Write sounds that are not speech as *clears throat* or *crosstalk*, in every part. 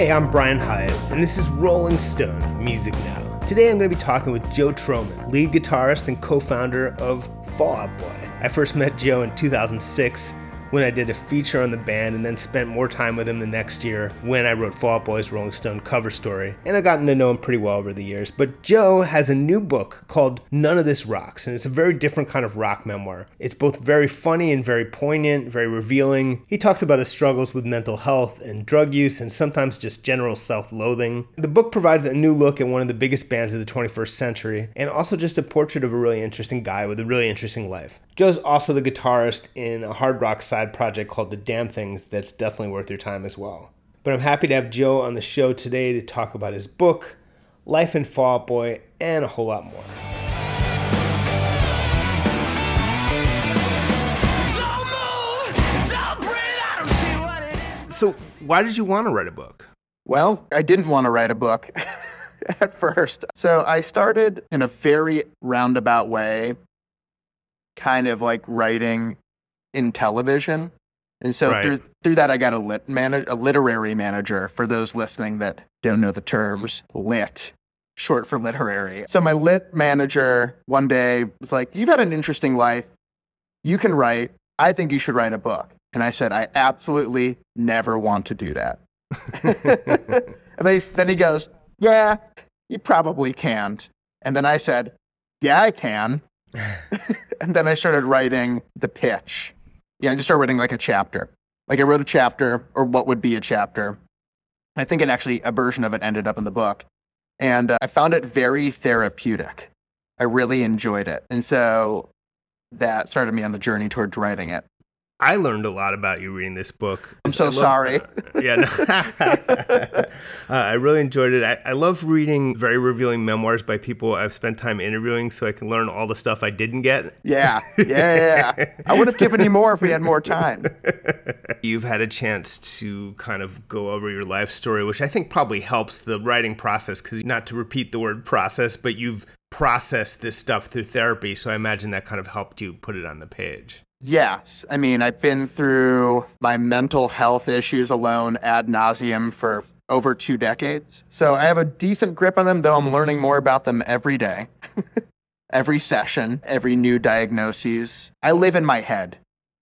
Hey, I'm Brian Hiatt, and this is Rolling Stone Music Now. Today I'm going to be talking with Joe Trohman, lead guitarist and co founder of Fall Out Boy. I first met Joe in 2006 when I did a feature on the band and then spent more time with him the next year when I wrote Fall Out Boy's Rolling Stone cover story. And I've gotten to know him pretty well over the years. But Joe has a new book called None of This Rocks, and it's a very different kind of rock memoir. It's both very funny and very poignant, very revealing. He talks about his struggles with mental health and drug use and sometimes just general self loathing. The book provides a new look at one of the biggest bands of the 21st century and also just a portrait of a really interesting guy with a really interesting life. Joe's also the guitarist in a hard rock side side project called The Damn Things that's definitely worth your time as well. But I'm happy to have Joe on the show today to talk about his book, Life in Fall Out Boy, and a whole lot more. So, why did you want to write a book? Well, I didn't want to write a book *laughs* at first. So, I started in a very roundabout way, kind of like writing in television. And so Right. through through that, I got a lit man- a literary manager. For those listening that don't know the terms, lit, short for literary. So my lit manager one day was like, "You've had an interesting life. You can write. I think you should write a book." And I said, "I absolutely never want to do that." *laughs* and then he, then he goes, "Yeah, you probably can't." And then I said, "Yeah, I can." *laughs* and then I started writing the pitch. Yeah, I just started writing like a chapter. Like I wrote a chapter, or what would be a chapter. I think it actually a version of it ended up in the book, and uh, I found it very therapeutic. I really enjoyed it, and so that started me on the journey towards writing it. I learned a lot about you reading this book. I'm so love- sorry. yeah, no. *laughs* *laughs* uh, I really enjoyed it. I, I love reading very revealing memoirs by people I've spent time interviewing, so I can learn all the stuff I didn't get. Yeah, yeah, yeah. yeah. I would have given you more if we had more time. *laughs* You've had a chance to kind of go over your life story, which I think probably helps the writing process. Because not to repeat the word process, but you've processed this stuff through therapy, so I imagine that kind of helped you put it on the page. Yes. I mean, I've been through my mental health issues alone ad nauseum for over two decades. So I have a decent grip on them, though I'm learning more about them every day, *laughs* every session, every new diagnosis. I live in my head,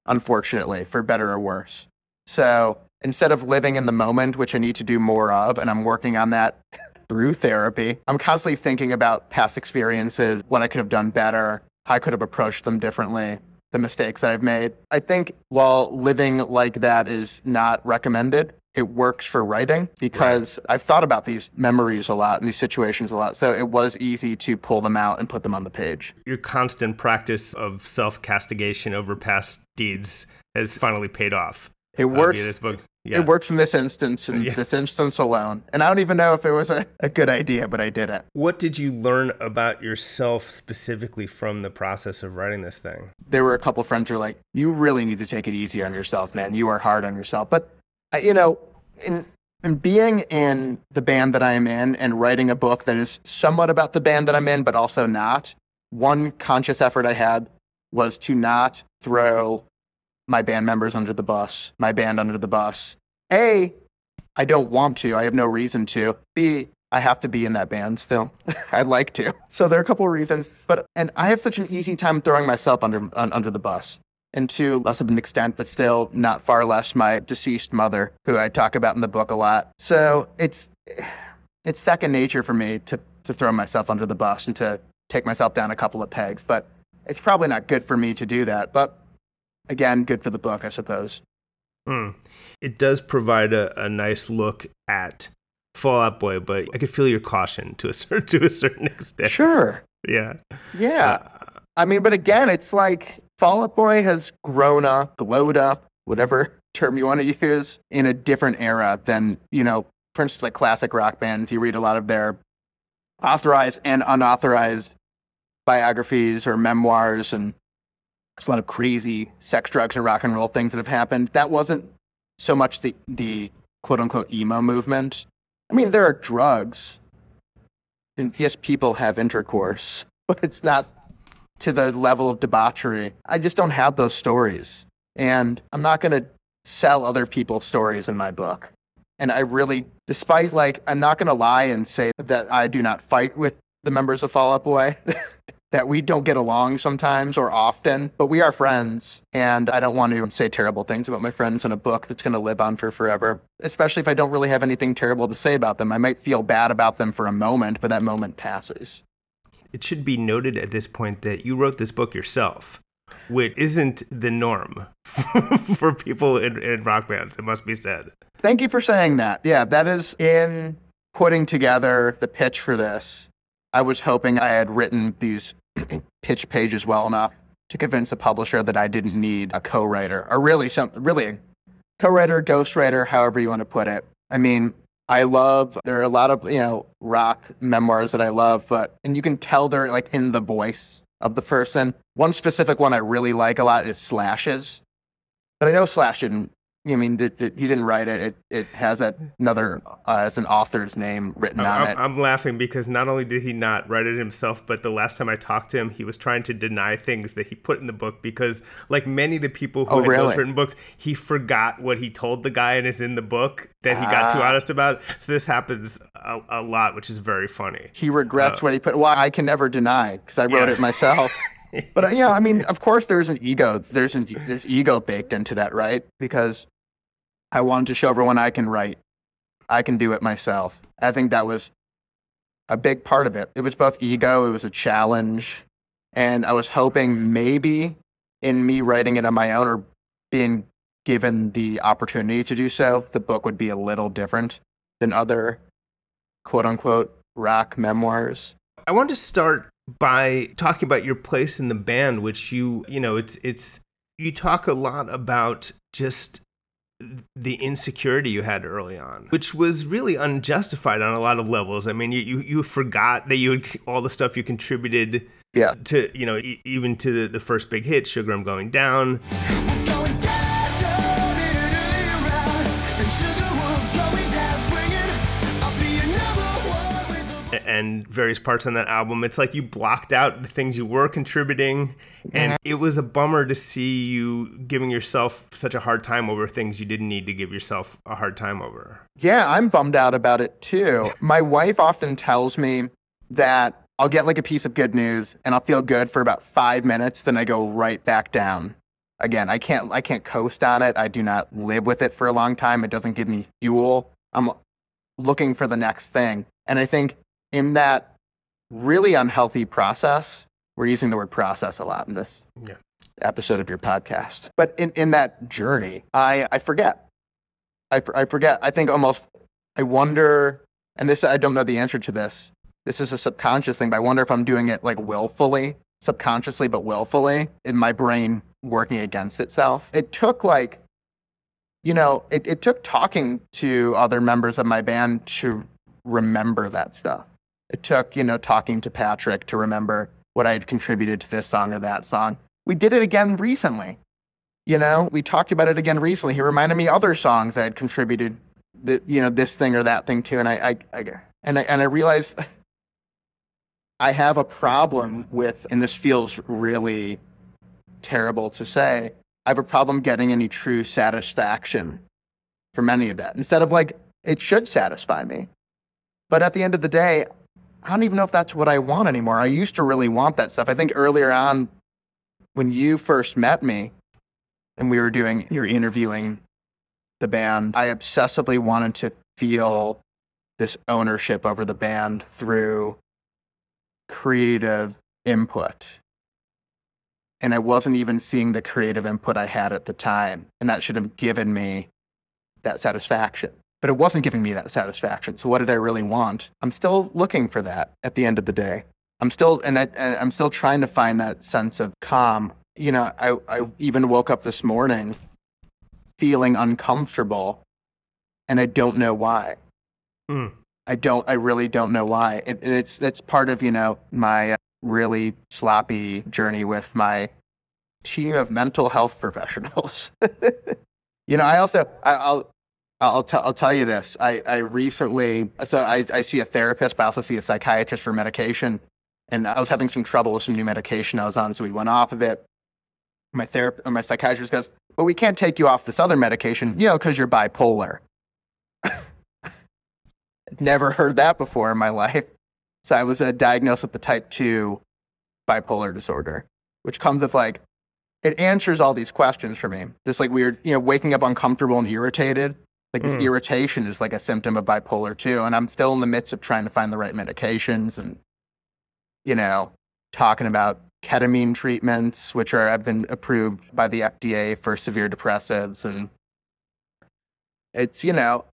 unfortunately, for better or worse. So instead of living in the moment, which I need to do more of, and I'm working on that *laughs* through therapy, I'm constantly thinking about past experiences, what I could have done better, how I could have approached them differently the mistakes I've made. I think while living like that is not recommended, it works for writing because I've thought about these memories a lot and these situations a lot. So it was easy to pull them out and put them on the page. Your constant practice of self castigation over past deeds has finally paid off. It uh, works. this book. Yeah. It works in this instance and Yeah. this instance alone. And I don't even know if it was a, a good idea, but I did it. What did you learn about yourself specifically from the process of writing this thing? there were a couple friends who were like, "You really need to take it easy on yourself, man. You are hard on yourself." But I- you know, in in being in the band that I am in and writing a book that is somewhat about the band that I'm in, but also not, one conscious effort I had was to not throw my band members under the bus, my band under the bus. A, I don't want to. I have no reason to. B, I have to be in that band still. *laughs* I'd like to. So there are a couple of reasons, but and I have such an easy time throwing myself under un, under the bus. And to less of an extent, but still not far less, my deceased mother, who I talk about in the book a lot. So it's it's second nature for me to to throw myself under the bus and to take myself down a couple of pegs. But it's probably not good for me to do that. But again, good for the book, I suppose. Hmm. It does provide a, a nice look at Fall Out Boy, but I could feel your caution to a *laughs* certain to a certain extent. Sure. Yeah. Yeah. Uh, I mean, but again, it's like Fall Out Boy has grown up, glowed up, whatever *laughs* term you want to use, in a different era than, you know, for instance, like classic rock bands. You read a lot of their authorized and unauthorized biographies or memoirs, and there's a lot of crazy sex, drugs, and rock and roll things that have happened. That wasn't so much the, the quote unquote emo movement. I mean, there are drugs, and yes, people have intercourse, *laughs* but it's not to the level of debauchery. I just don't have those stories. And I'm not going to sell other people's stories in my book. And I really, despite like, I'm not going to lie and say that I do not fight with the members of Fall Out Boy, *laughs* that we don't get along sometimes or often, but we are friends. And I don't want to say terrible things about my friends in a book that's going to live on for forever, especially if I don't really have anything terrible to say about them. I might feel bad about them for a moment, but that moment passes. It should be noted at this point that you wrote this book yourself, which isn't the norm *laughs* for people in, in rock bands, it must be said. Thank you for saying that. Yeah, that is in putting together the pitch for this. I was hoping I had written these *clears throat* pitch pages well enough to convince the publisher that I didn't need a co-writer, or really some really a co-writer, ghostwriter, however you want to put it. I mean, I love there are a lot of, you know, rock memoirs that I love, but and you can tell they're like in the voice of the person. One specific one I really like a lot is Slash's. But I know Slash didn't I mean, he didn't write it. It, it has another uh, as an author's name written I'm, on it. I'm laughing because not only did he not write it himself, but the last time I talked to him, he was trying to deny things that he put in the book because, like many of the people who Oh, had really? ghostwritten books, he forgot what he told the guy and is in the book that he got too Ah. honest about. So this happens a, a lot, which is very funny. he regrets what he put. Well, I can never deny because I wrote Yeah. it myself. *laughs* but uh, yeah, I mean, of course, there's an ego. There's an, there's ego baked into that, right? Because I wanted to show everyone I can write. I can do it myself. I think that was a big part of it. It was both ego. It was a challenge, and I was hoping maybe in me writing it on my own or being given the opportunity to do so, the book would be a little different than other quote unquote rock memoirs. I want to start by talking about your place in the band, which you, you know, it's it's you talk a lot about just the insecurity you had early on, which was really unjustified on a lot of levels. I mean, you you, you forgot that you had all the stuff you contributed Yeah. to, you know, e- even to the, the first big hit, Sugar I'm Going Down. Going down, and various parts on that album. It's like you blocked out the things you were contributing, and it was a bummer to see you giving yourself such a hard time over things you didn't need to give yourself a hard time over. Yeah, I'm bummed out about it too. My wife often tells me that I'll get like a piece of good news and I'll feel good for about five minutes, then I go right back down. Again, I can't I can't coast on it. I do not live with it for a long time. It doesn't give me fuel. I'm looking for the next thing. And I think in that really unhealthy process, we're using the word process a lot in this Yeah. episode of your podcast. But in, in that journey, I, I forget. I, I forget. I think almost, I wonder, and this, I don't know the answer to this. This is a subconscious thing, but I wonder if I'm doing it like willfully, subconsciously, but willfully in my brain working against itself. It took like, you know, it, it took talking to other members of my band to remember that stuff. It took, you know, talking to Patrick to remember what I had contributed to this song or that song. We did it again recently. You know, we talked about it again recently. He reminded me other songs I had contributed, th- you know, this thing or that thing to, and I, I, I and I and I realized *laughs* I have a problem with, and this feels really terrible to say. I have a problem getting any true satisfaction from any of that. Instead of like, it should satisfy me. But at the end of the day, I don't even know if that's what I want anymore. I used to really want that stuff. I think earlier on, when you first met me and we were doing, you were interviewing the band, I obsessively wanted to feel this ownership over the band through creative input. And I wasn't even seeing the creative input I had at the time. And that should have given me that satisfaction. But it wasn't giving me that satisfaction. So what did I really want? I'm still looking for that at the end of the day. I'm still and, I, and I'm still trying to find that sense of calm. You know, I, I even woke up this morning feeling uncomfortable, and I don't know why. Hmm. I don't. I really don't know why. It, it's that's part of you know my uh, really sloppy journey with my team of mental health *laughs* professionals. you know, I also I, I'll I'll tell I'll tell you this. I I recently so I I see a therapist, but I also see a psychiatrist for medication, and I was having some trouble with some new medication I was on, so we went off of it. My therapist, or my psychiatrist goes, "Well, we can't take you off this other medication, you know, because you're bipolar." *laughs* Never heard that before in my life. So I was uh, diagnosed with the type 2 bipolar disorder, which comes with like, it answers all these questions for me. This like weird, you know, waking up uncomfortable and irritated. Like this Mm. irritation is like a symptom of bipolar too. And I'm still in the midst of trying to find the right medications and, you know, talking about ketamine treatments, which are have been approved by the FDA for severe depressives. And it's, you know,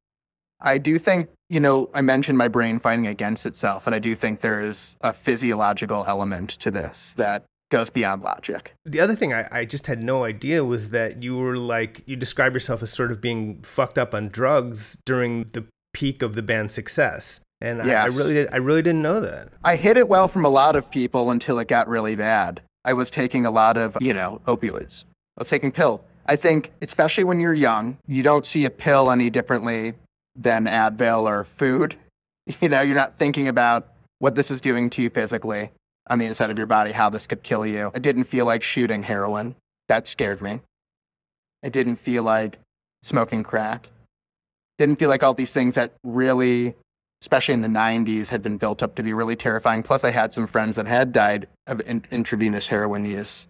I do think, you know, I mentioned my brain fighting against itself, and I do think there is a physiological element to this that goes beyond logic. The other thing I, I just had no idea was that you were like, you describe yourself as sort of being fucked up on drugs during the peak of the band's success. And I, I really did, I really didn't know that. I hid it well from a lot of people until it got really bad. I was taking a lot of, you know, opioids. I was taking pill. I think, especially when you're young, you don't see a pill any differently than Advil or food. *laughs* You know, you're not thinking about what this is doing to you physically on the inside of your body, how this could kill you. I didn't feel like shooting heroin. That scared me. I didn't feel like smoking crack. Didn't feel like all these things that really especially in the 90s, had been built up to be really terrifying. Plus, I had some friends that had died of in- intravenous heroin use.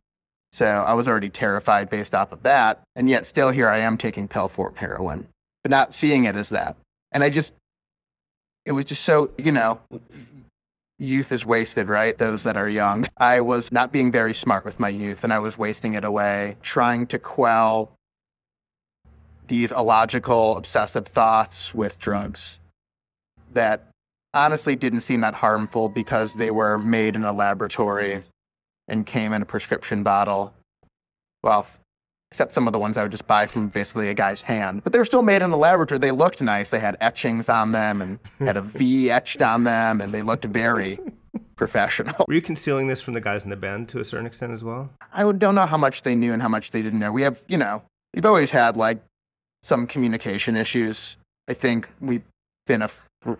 So I was already terrified based off of that. And yet, still, here I am taking pill form heroin, but not seeing it as that. And I just, it was just so, you know, youth is wasted, right? Those that are young. I was not being very smart with my youth, and I was wasting it away trying to quell these illogical, obsessive thoughts with drugs that honestly didn't seem that harmful because they were made in a laboratory and came in a prescription bottle. Well, except some of the ones I would just buy from basically a guy's hand. But they were still made in the laboratory. They looked nice. They had etchings on them and had a V etched on them, and they looked very *laughs* professional. Were you concealing this from the guys in the band to a certain extent as well? I don't know how much they knew and how much they didn't know. We have, you know, we've always had like some communication issues. I think we've been a,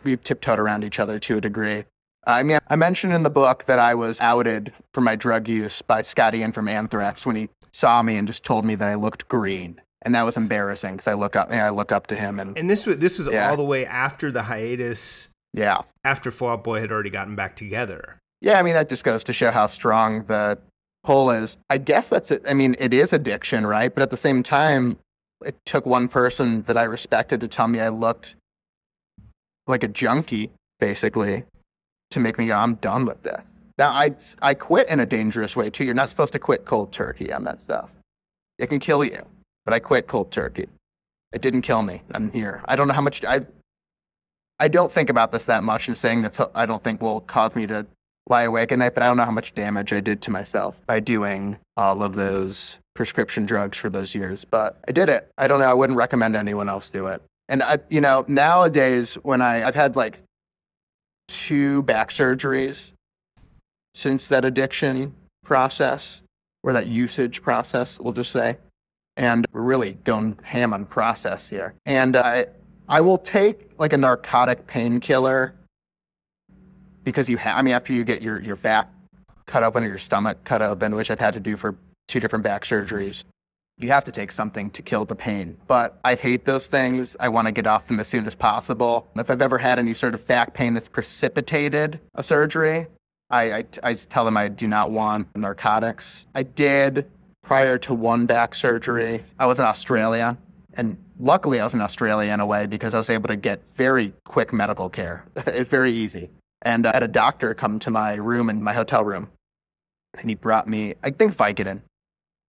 we've tiptoed around each other to a degree. I mean, I mentioned in the book that I was outed for my drug use by Scotty Ian from Anthrax when he saw me and just told me that I looked green, and that was embarrassing because I look up, I look up to him, and And this was this was Yeah. all the way after the hiatus, yeah, after Fall Out Boy had already gotten back together. Yeah, I mean that just goes to show how strong the pull is. I guess that's it. I mean, it is addiction, right? But at the same time, it took one person that I respected to tell me I looked like a junkie, basically, to make me go, I'm done with this. Now I I quit in a dangerous way too. You're not supposed to quit cold turkey on that stuff. It can kill you, but I quit cold turkey. It didn't kill me. I'm here. I don't know how much I. I don't think about this that much, and saying that I don't think will cause me to lie awake at night, but I don't know how much damage I did to myself by doing all of those prescription drugs for those years. But I did it. I don't know. I wouldn't recommend anyone else do it. And I, you know, nowadays when I, I've had like two back surgeries since that addiction process or that usage process, we'll just say. And we're really going ham on process here. And I, I will take like a narcotic painkiller because you have, I mean, after you get your, your back cut open or your stomach cut open, which I've had to do for two different back surgeries, you have to take something to kill the pain. But I hate those things. I want to get off them as soon as possible. If I've ever had any sort of back pain that's precipitated a surgery, I, I, I tell them I do not want narcotics. I did prior to one back surgery. I was in Australia, and luckily I was in Australia in a way because I was able to get very quick medical care. *laughs* it's very easy. And I had a doctor come to my room in my hotel room, and he brought me, I think, Vicodin.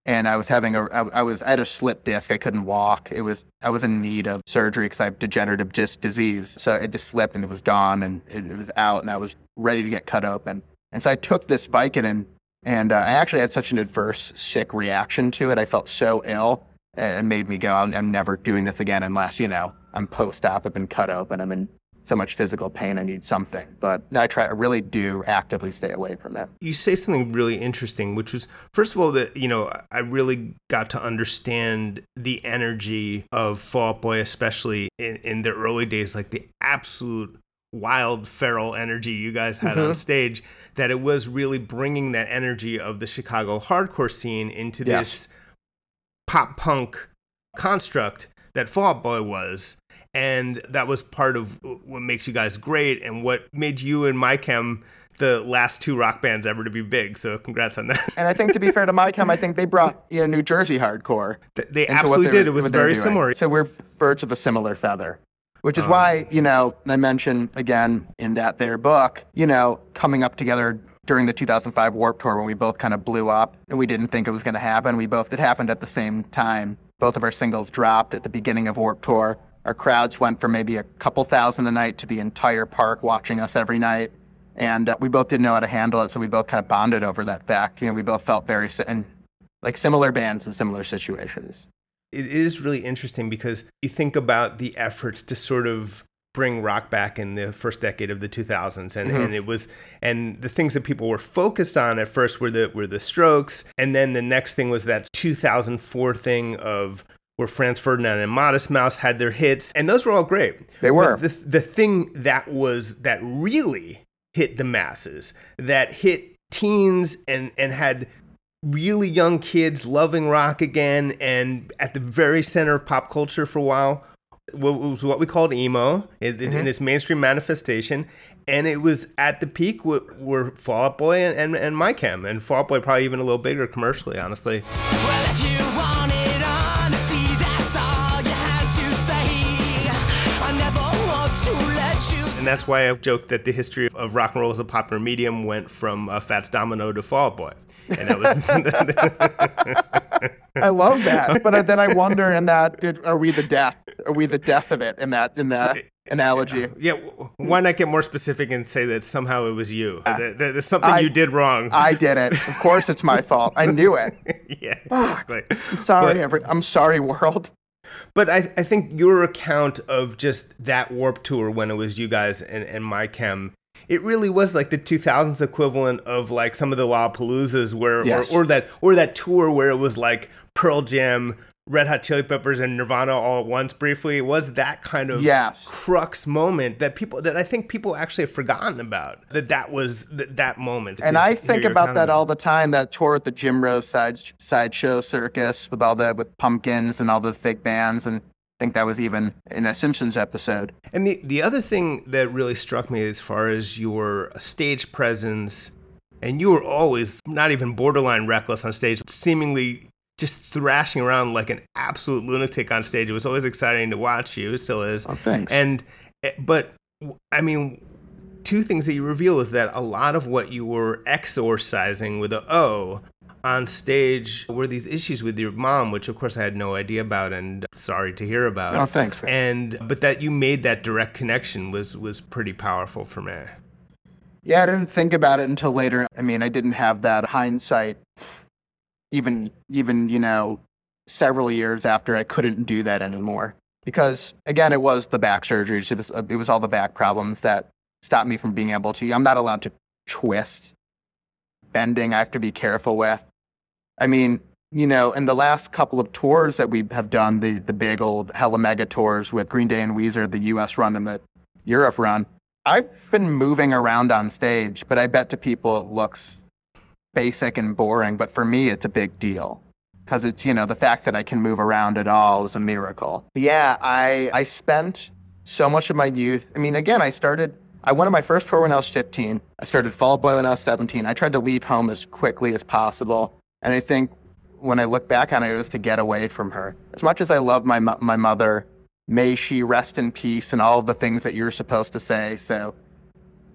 And I was having a, I, I was, had a slip disc. I couldn't walk. It was, I was in need of surgery because I have degenerative disc disease. So it just slipped and it was gone and it, it was out and I was ready to get cut open. And so I took this Vicodin and uh, I actually had such an adverse, sick reaction to it. I felt so ill. and it made me go, I'm, I'm never doing this again unless, you know, I'm post-op, I've been cut open, I'm in so much physical pain, I need something. But I try, I really do actively stay away from it. you say something really interesting, which was first of all that you know I really got to understand the energy of Fall Out Boy, especially in, in the early days, like the absolute wild feral energy you guys had on mm-hmm. stage. That it was really bringing that energy of the Chicago hardcore scene into Yes. this pop punk construct that Fall Out Boy was. And that was part of what makes you guys great and what made you and MyChem the last two rock bands ever to be big. So congrats on that. And I think to be fair to MyChem, I think they brought you know, New Jersey hardcore. Th- They absolutely they did. were- It was what they were very similar. So we're birds of a similar feather, which is Um, why, you know, I mentioned again in that their book, you know, coming up together during the 2005 Warped Tour when we both kind of blew up and we didn't think it was going to happen. We both, it happened at the same time. Both of our singles dropped at the beginning of Warped Tour. Our crowds went from maybe a couple thousand a night to the entire park watching us every night. And uh, we both didn't know how to handle it, so we both kind of bonded over that fact. You know, we both felt very, and like similar bands in similar situations. it is really interesting because you think about the efforts to sort of bring rock back in the first decade of the 2000s and, and it was and the things that people were focused on at first were the were the strokes and then the next thing was that 2004 thing of where Franz Ferdinand and Modest Mouse had their hits and those were all great. They were. The, the thing that was that really hit the masses that hit teens and and had really young kids loving rock again and at the very center of pop culture for a while was what we called emo in, mm-hmm. in its mainstream manifestation. And it was at the peak were, were Fall Out Boy and, and, and My Chem and Fall Out Boy probably even a little bigger commercially honestly and that's why I've joked that the history of rock and roll as a popular medium went from uh, Fats Domino to Fall Boy and that was *laughs* I love that, but then I wonder in that, did, are we the death? Are we the death of it in that in that analogy? Yeah, why not get more specific and say that somehow it was you? That, that there's something I- you did wrong. I did it. Of course, it's my fault. I knew it. *laughs* yeah, exactly. I'm sorry, But- every, I'm sorry, world. But I, I think your account of just that Warped Tour when it was you guys and, and my chem, it really was like the 2000s equivalent of like some of the Lollapaloozas where, Yes. or, or that, or that tour where it was like Pearl Jam, Red Hot Chili Peppers, and Nirvana all at once briefly. It was that kind of Yes. crux moment that people, that I think people actually have forgotten about. That that was th- that moment. And I think about that all the time. That tour at the Jim Rose side sideshow circus with all the with pumpkins and all the fake bands, and I think that was even in a Simpsons episode. And the, the other thing that really struck me as far as your stage presence, and you were always not even borderline reckless on stage, seemingly just thrashing around like an absolute lunatic on stage. It was always exciting to watch you. It still is. Oh, thanks. And, eh, but I mean, two things that you reveal is that a lot of what you were exorcising with a O on stage were these issues with your mom, which of course I had no idea about and sorry to hear about. Oh, thanks. And but that you made that direct connection was was pretty powerful for me. Yeah, I didn't think about it until later. I mean, I didn't have that hindsight even even, you know, several years after I couldn't do that anymore. Because again, it was the back surgeries. It was, it was all the back problems that stopped me from being able to. I'm not allowed to twist. Bending, I have to be careful with. I mean, you know, in the last couple of tours that we have done, the the big old hella mega tours with Green Day and Weezer, the US run and the Europe run, I've been moving around on stage, but I bet to people it looks basic and boring. But for me, it's a big deal because it's, you know, the fact that I can move around at all is a miracle. Yeah, I, I spent so much of my youth. I mean, again, I started, I went on my first tour when I was 15. I started Fall Boy when I was 17. I tried to leave home as quickly as possible. And I think when I look back on it, it was to get away from her. As much as I love my, my mother, may she rest in peace and all the things that you're supposed to say. So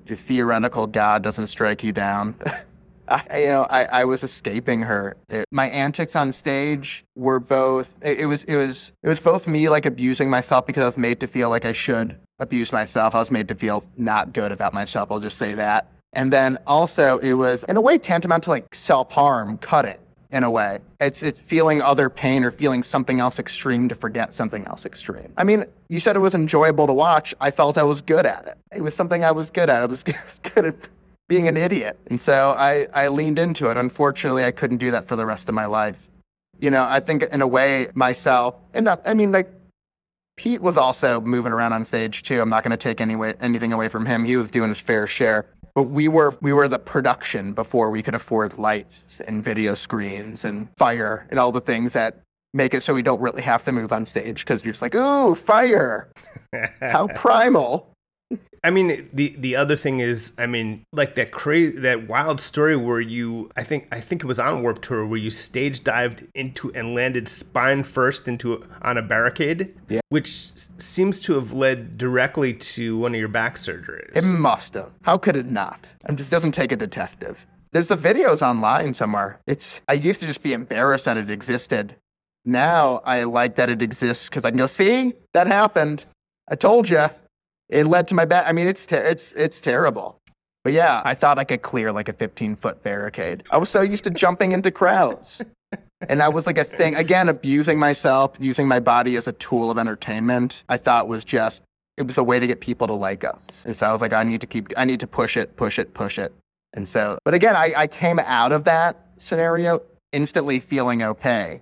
the theoretical God doesn't strike you down. *laughs* I, you know, I, I was escaping her. It- my antics on stage were both. It, it was it was it was both me like abusing myself because I was made to feel like I should abuse myself. I was made to feel not good about myself. I'll just say that. And then also it was in a way tantamount to like self harm, cut it. in a way. It's it's feeling other pain or feeling something else extreme to forget something else extreme. I mean, you said it was enjoyable to watch. I felt I was good at it. It was something I was good at. I was *laughs* good at being an idiot. And so I, I leaned into it. Unfortunately, I couldn't do that for the rest of my life. You know, I think in a way myself, and not, I mean, like, Pete was also moving around on stage too. I'm not going to take any way, anything away from him. He was doing his fair share. But we were we were the production before we could afford lights and video screens and fire and all the things that make it so we don't really have to move on stage because you're just like, ooh, fire. *laughs* How primal. I mean, the the other thing is, I mean, like that crazy, that wild story where you, I think, I think it was on Warped Tour where you stage dived into and landed spine first into on a barricade, Yeah. which seems to have led directly to one of your back surgeries. It must have. How could it not? It just doesn't take a detective. There's the videos online somewhere. It's I used to just be embarrassed that it existed. Now I like that it exists because I can go, see, that happened. I told you. It led to my back. I mean, it's ter- it's it's terrible. But yeah, I thought I could clear like a 15 foot barricade. I was so used to jumping into crowds. And that was like a thing. Again, abusing myself, using my body as a tool of entertainment, I thought was just, it was a way to get people to like us. And so I was like, I need to keep, I need to push it, push it, push it. And so, but again, I, I came out of that scenario instantly feeling okay.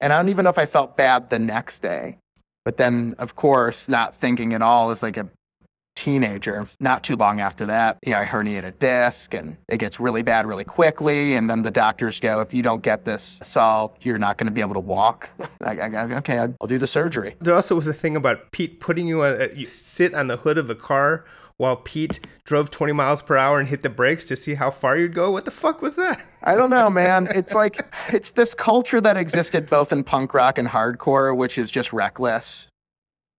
And I don't even know if I felt bad the next day. But then, of course, not thinking at all as like a teenager. Not too long after that, you know, I herniated a disc and it gets really bad really quickly. And then the doctors go, if you don't get this solved, you're not going to be able to walk. *laughs* I, I, okay, I'll, do the surgery. There also was a thing about Pete putting you on, uh, you sit on the hood of the car while Pete drove 20 miles per hour and hit the brakes to see how far you'd go. What the fuck was that? I don't know, man. *laughs* It's like, it's this culture that existed both in punk rock and hardcore, which is just reckless,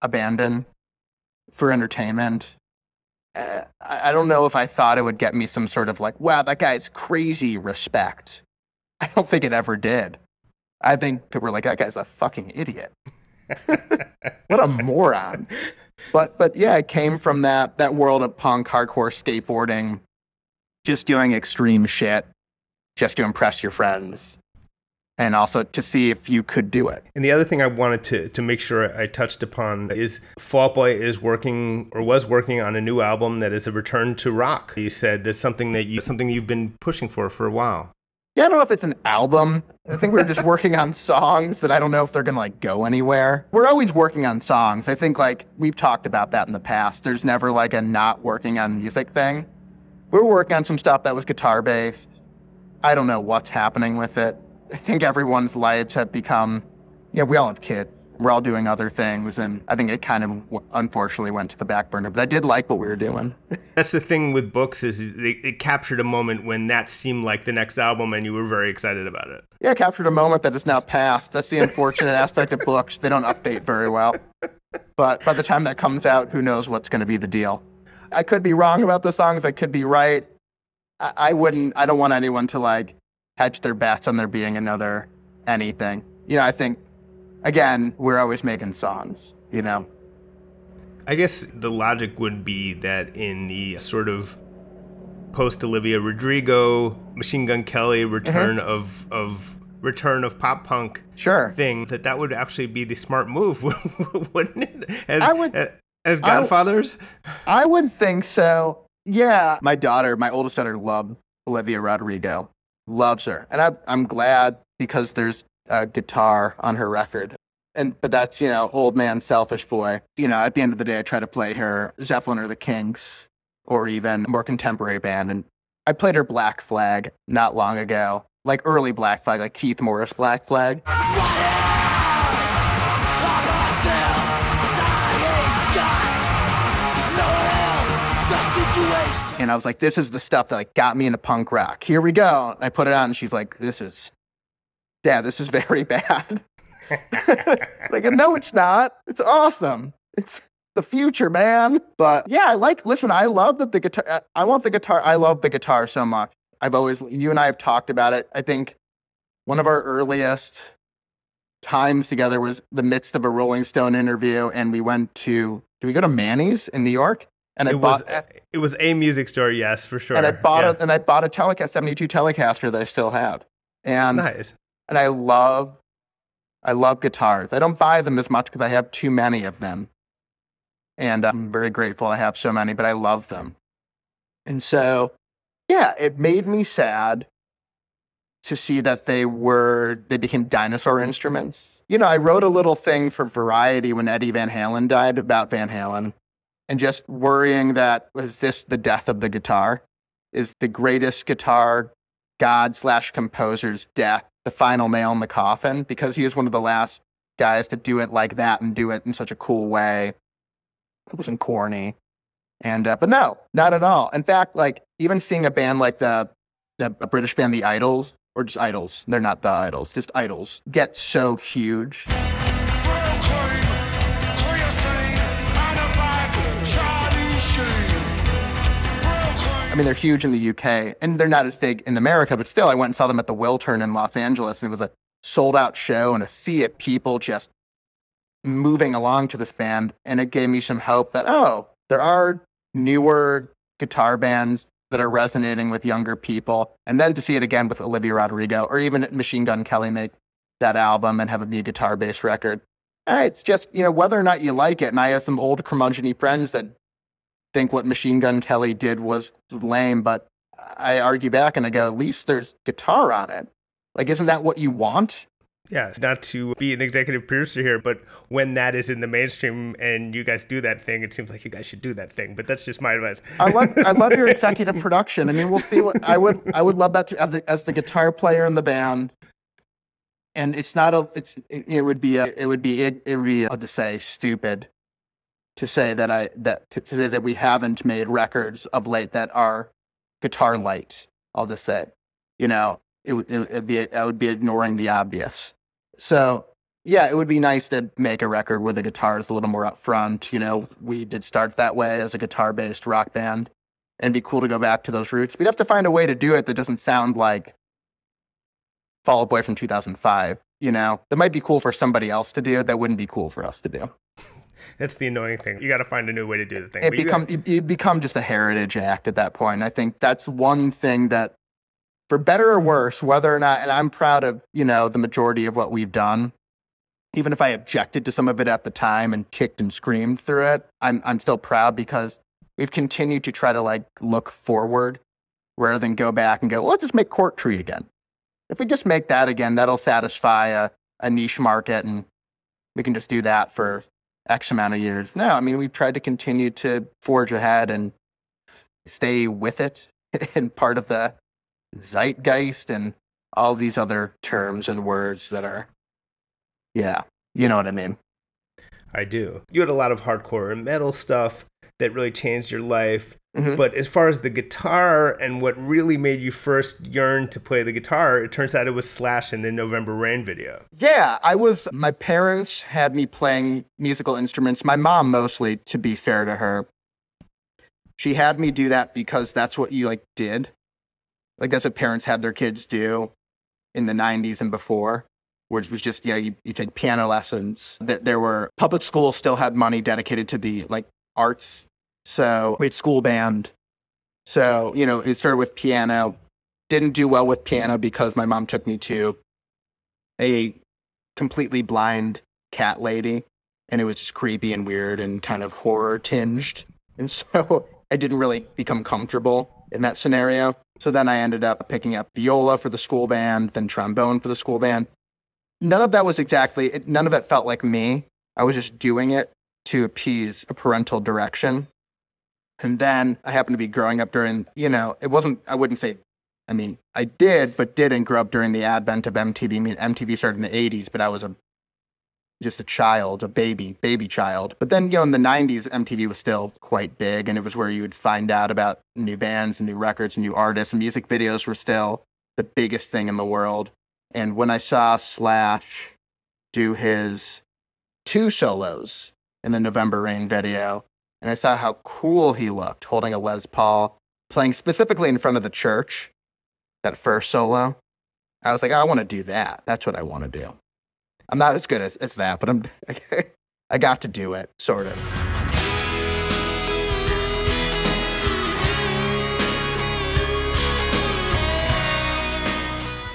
abandon for entertainment. Uh, I I don't know if I thought it would get me some sort of like, wow, that guy's crazy respect. I don't think it ever did. I think people were like, that guy's a fucking idiot. *laughs* what a moron. But but yeah, it came from that that world of punk, hardcore skateboarding, just doing extreme shit, just to impress your friends, and also to see if you could do it. And the other thing I wanted to, to make sure I touched upon is Fall Boy is working or was working on a new album that is a return to rock. You said that's something that you something you've been pushing for for a while. Yeah, I don't know if it's an album. I think we're just working on songs that I don't know if they're gonna like go anywhere. We're always working on songs. I think like we've talked about that in the past. There's never like a not working on music thing. We're working on some stuff that was guitar based. I don't know what's happening with it. I think everyone's lives have become, yeah, we all have kids. We're all doing other things, and I think it kind of unfortunately went to the back burner. But I did like what we were doing. *laughs* That's the thing with books is it, it captured a moment when that seemed like the next album and you were very excited about it. Yeah, captured a moment that is now past. That's the unfortunate *laughs* aspect of books. They don't update very well. But by the time that comes out, who knows what's going to be the deal? I could be wrong about the songs. I could be right. I, I wouldn't, I don't want anyone to like hedge their bets on there being another anything. You know, I think, again, we're always making songs, you know? I guess the logic would be that in the sort of post Olivia Rodrigo, Machine Gun Kelly return Mm-hmm. of of return of pop punk Sure. thing that that would actually be the smart move, *laughs* wouldn't it? As, I would- as Godfathers. I would think so. Yeah. My daughter, my oldest daughter, loves Olivia Rodrigo. Loves her. And I, I'm glad because there's a guitar on her record. And but that's, you know, old man selfish boy. You know, at the end of the day I try to play her Zeppelin or the Kinks or even more contemporary band. And I played her Black Flag not long ago. Like early Black Flag, like Keith Morris Black Flag. And I was like, this is the stuff that like got me into punk rock. Here we go. I put it on and she's like, this is, Dad, this is very *laughs* bad. like, no, it's not. It's awesome. It's the future, man. But yeah, I like, listen, I love that the guitar, I want the guitar, I love the guitar so much. I've always, you and I have talked about it. I think one of our earliest times together was the midst of a Rolling Stone interview. And we went to, did we go to Manny's in New York? And I It was bought, it was a music store, yes, for sure. and I bought Yeah. a and I bought a Telecast 72 Telecaster that I still have. And Nice. And I love I love guitars. I don't buy them as much because I have too many of them. And I'm very grateful I have so many, but I love them. And so, yeah, it made me sad to see that they were they became dinosaur instruments. You know, I wrote a little thing for Variety when Eddie Van Halen died about Van Halen and just worrying that was this the death of the guitar? Is the greatest guitar god slash composer's death the final nail in the coffin because he was one of the last guys to do it like that and do it in such a cool way. It wasn't corny. And uh, but no, not at all. In fact, like even seeing a band like the the British band, the IDLES, or just IDLES, they're not the IDLES, just IDLES, get so huge. Mean, they're huge in the UK and they're not as big in America, but still, I went and saw them at the Wiltern in Los Angeles, and it was a sold out show and a sea of people just moving along to this band. And it gave me some hope that, oh, there are newer guitar bands that are resonating with younger people. And then to see it again with Olivia Rodrigo or even Machine Gun Kelly make that album and have a new guitar based record. Eh, It's just, you know, whether or not you like it. And I have some old curmudgeon friends that think what Machine Gun Kelly did was lame, but I argue back and I go, at least there's guitar on it. Like, isn't that what you want? Yeah, not to be an executive producer here, but when that is in the mainstream and you guys do that thing, it seems like you guys should do that thing. But that's just my advice. I love, I love your *laughs* executive production. I mean, we'll see what I would, I would love that to, as the, as the guitar player in the band. And it's not a, it's, it, it would be, a, it would be, it, it would be, I'll say, stupid to say that I, that, to, to say that we haven't made records of late that are guitar light. I'll just say, you know, it would, it be, I would be ignoring the obvious. So yeah, it would be nice to make a record where the guitar is a little more upfront. You know, we did start that way as a guitar based rock band. And be cool to go back to those roots. We'd have to find a way to do it that doesn't sound like Fall Out Boy from 2005. You know, that might be cool for somebody else to do. That wouldn't be cool for us to do. That's the annoying thing. You got to find a new way to do the thing. It But you become got- it become just a heritage act at that point. I think that's one thing that, for better or worse, whether or not, and I'm proud of you know the majority of what we've done. Even if I objected to some of it at the time and kicked and screamed through it, I'm I'm still proud because we've continued to try to like look forward rather than go back and go, well, let's just make Cork Tree again. If we just make that again, that'll satisfy a, a niche market and we can just do that for X amount of years. No, I mean, we've tried to continue to forge ahead and stay with it *laughs* and part of the zeitgeist and all these other terms and words that are, yeah, you know what I mean. I do. You had a lot of hardcore metal stuff that really changed your life. Mhm. But as far as the guitar and what really made you first yearn to play the guitar, it turns out it was Slash in the November Rain video. Yeah, I was, my parents had me playing musical instruments. My mom mostly, to be fair to her. She had me do that because that's what you like did. Like that's what parents had their kids do in the 90s and before, which was just, yeah, you, you take piano lessons. That there were public schools still had money dedicated to the like arts. So we had school band. So, you know, it started with piano. Didn't do well with piano because my mom took me to a completely blind cat lady and it was just creepy and weird and kind of horror tinged and *laughs* so i didn't really become comfortable in that scenario. So then i ended up picking up viola for the school band then trombone for the school band. None of that was exactly none of it felt like me. I was just doing it to appease a parental direction and then i happened to be growing up during you know it wasn't i wouldn't say I mean, I did, but didn't grow up during the advent of MTV. I mean, MTV started in the 80s, but I was a just a child, a baby, baby child. But then, you know, in the 90s, MTV was still quite big, and it was where you would find out about new bands and new records and new artists, and music videos were still the biggest thing in the world. And when I saw Slash do his two solos in the November Rain video, and I saw how cool he looked holding a Les Paul, playing specifically in front of the church, that first solo, I was like, I want to do that. That's what I want to do. I'm not as good as, as that, but I'm *laughs* I got to do it, sort of.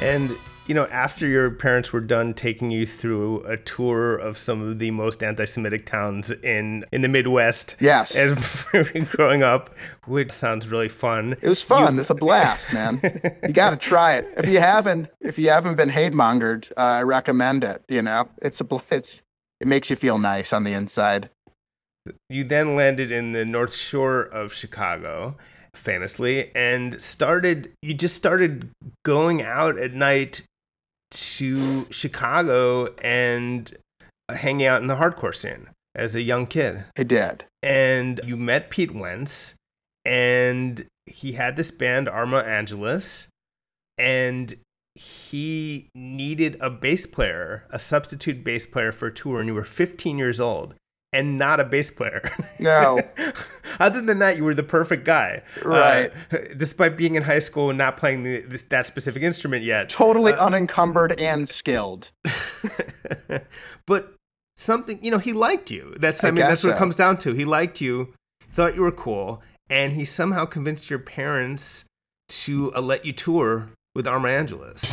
And you know, after your parents were done taking you through a tour of some of the most anti-Semitic towns in in the Midwest, Yes. as *laughs* growing up, which sounds really fun. It was fun. it's a blast, man. you got to try it. If you haven't, if you haven't been hate mongered, uh, I recommend it. You know, it's a it's it makes you feel nice on the inside. You then landed in the North Shore of Chicago, famously, and started. You just started going out at night to Chicago and hanging out in the hardcore scene as a young kid. It did. and you met Pete Wentz, and he had this band Arma Angelus, and he needed a bass player, a substitute bass player for a tour, and you were 15 years old and not a bass player. *laughs* No. Other than that, you were the perfect guy. Right. Uh, despite being in high school and not playing the, this, that specific instrument yet. Totally unencumbered and skilled. *laughs* but something you know he liked you that's i, I mean that's guess what it comes down to he liked you thought you were cool and he somehow convinced your parents to uh, let you tour with arma angelus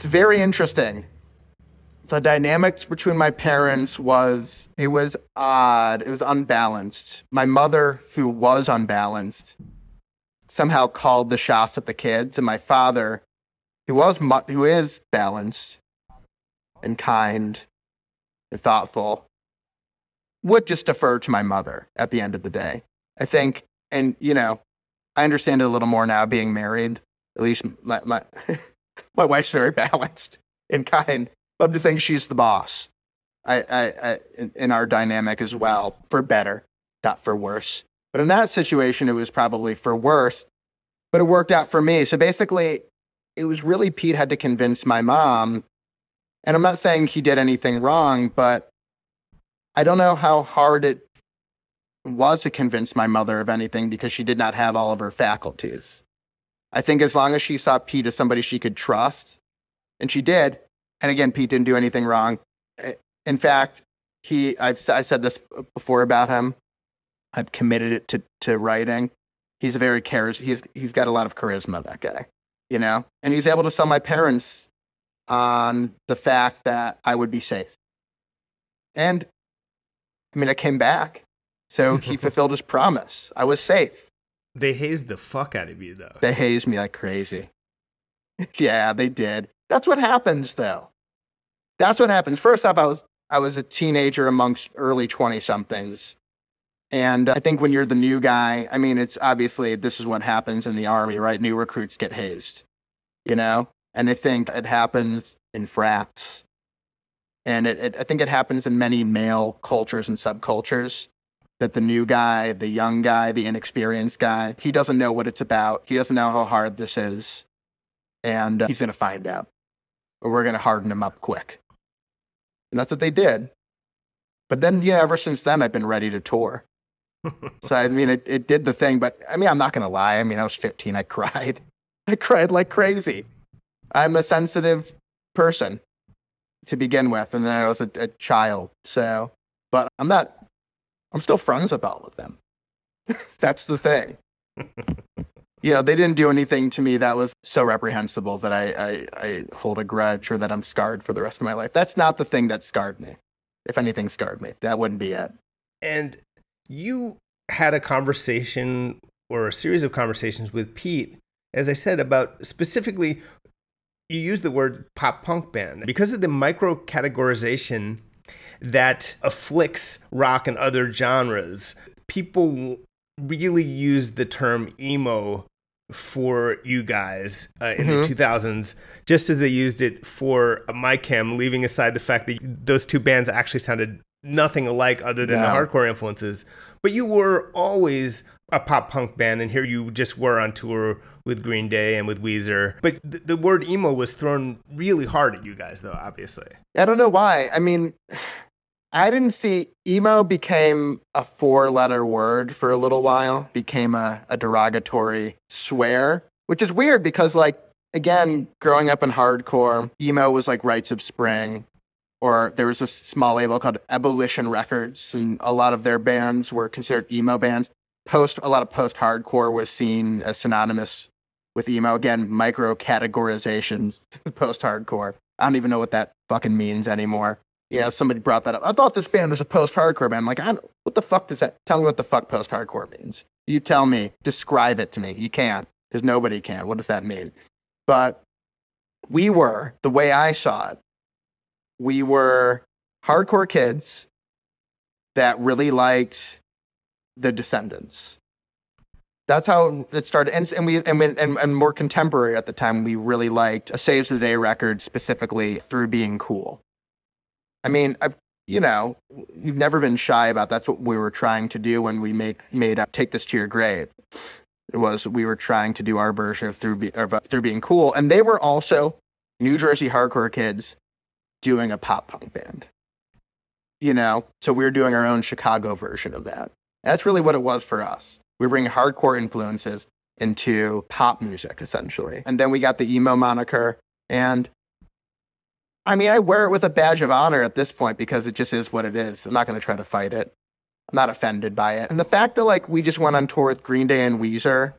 It's very interesting. The dynamics between my parents was it was odd. It was unbalanced. My mother, who was unbalanced, somehow called the shots at the kids, and my father, who was mu- who is balanced and kind and thoughtful, would just defer to my mother at the end of the day. I think, and you know, I understand it a little more now being married. At least my my my wife's very *laughs* balanced and kind. I'm just saying she's the boss. I, I, I in our dynamic as well, for better, not for worse. But in that situation, it was probably for worse. But it worked out for me. So basically, it was really Pete had to convince my mom. And I'm not saying he did anything wrong, but I don't know how hard it was to convince my mother of anything because she did not have all of her faculties. I think as long as she saw Pete as somebody she could trust, and she did, and again, Pete didn't do anything wrong. In fact, he, I've I said this before about him. I've committed it to, to writing. He's a very charis. He's he's got a lot of charisma. That guy, you know, and he's able to sell my parents on the fact that I would be safe. And I mean, I came back, so he *laughs* fulfilled his promise. I was safe. They hazed the fuck out of you though They hazed me like crazy. *laughs* yeah, they did. That's what happens, though. That's what happens. First off, I was I was a teenager amongst early twenty somethings, and I think when you're the new guy, I mean, it's obviously this is what happens in the army, right? New recruits get hazed, you know, and I think it happens in frats, and it, it I think it happens in many male cultures and subcultures that the new guy, the young guy, the inexperienced guy, he doesn't know what it's about. He doesn't know how hard this is. And uh, he's going to find out. But we're going to harden him up quick. And that's what they did. But then, yeah, ever since then, I've been ready to tour. *laughs* so, I mean, it, it did the thing. But I mean, I'm not going to lie. I mean, I was 15. I cried. *laughs* I cried like crazy. I'm a sensitive person to begin with. And then I was a, a child. So, but I'm not I'm still friends with all of them. *laughs* That's the thing. *laughs* you know, they didn't do anything to me that was so reprehensible that I, I, I hold a grudge or that I'm scarred for the rest of my life. That's not the thing that scarred me. If anything scarred me, that wouldn't be it. and you had a conversation or a series of conversations with Pete, as I said, about specifically, you used the word pop punk band because of the micro categorization that afflicts rock and other genres. People really used the term emo for you guys uh, in the 2000s, just as they used it for My Chem, leaving aside the fact that those two bands actually sounded nothing alike other than the hardcore influences. But you were always a pop punk band, and here you just were on tour with Green Day and with Weezer. But th- the word emo was thrown really hard at you guys, though, obviously. I don't know why. I mean, I didn't see emo became a four letter word for a little while, became a, a derogatory swear, which is weird because, like, again, growing up in hardcore, emo was like Rites of Spring, or there was a small label called Abolition Records, and a lot of their bands were considered emo bands. Post, a lot of post hardcore was seen as synonymous with emo. Again, micro categorizations, *laughs* post hardcore. I don't even know what that fucking means anymore. Yeah, somebody brought that up. I thought this band was a post hardcore band. I'm like, I don't, what the fuck does that? Tell me what the fuck post hardcore means. You tell me. Describe it to me. You can't, because nobody can. What does that mean? But we were, the way I saw it, we were hardcore kids that really liked the Descendents. That's how it started, and and we and, and and more contemporary at the time. We really liked a Saves the Day record specifically through being cool. I mean, I've you know, you've never been shy about that's what we were trying to do when we make made up "Take This to Your Grave." It was we were trying to do our version of through be, of, uh, through being cool, and they were also New Jersey hardcore kids doing a pop punk band. You know, so we were doing our own Chicago version of that. That's really what it was for us. We were bringing hardcore influences into pop music, essentially. And then we got the emo moniker. And I mean, I wear it with a badge of honor at this point because it just is what it is. I'm not going to try to fight it. I'm not offended by it. And the fact that, like, we just went on tour with Green Day and Weezer,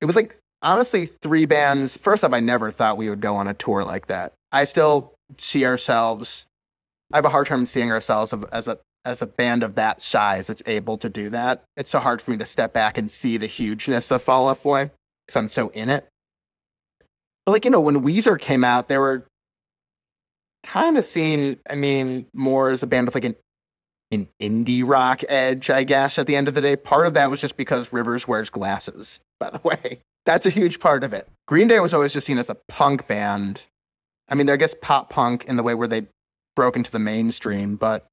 it was like, honestly, three bands. First off, I never thought we would go on a tour like that. I still see ourselves, I have a hard time seeing ourselves as a as a band of that size that's able to do that. It's so hard for me to step back and see the hugeness of Fall Out Boy because I'm so in it. But like you know, when Weezer came out, they were kind of seen. I mean, more as a band with like an an indie rock edge, I guess. At the end of the day, part of that was just because Rivers wears glasses. By the *laughs* way, that's a huge part of it. Green Day was always just seen as a punk band. I mean, they're I guess pop punk in the way where they broke into the mainstream, but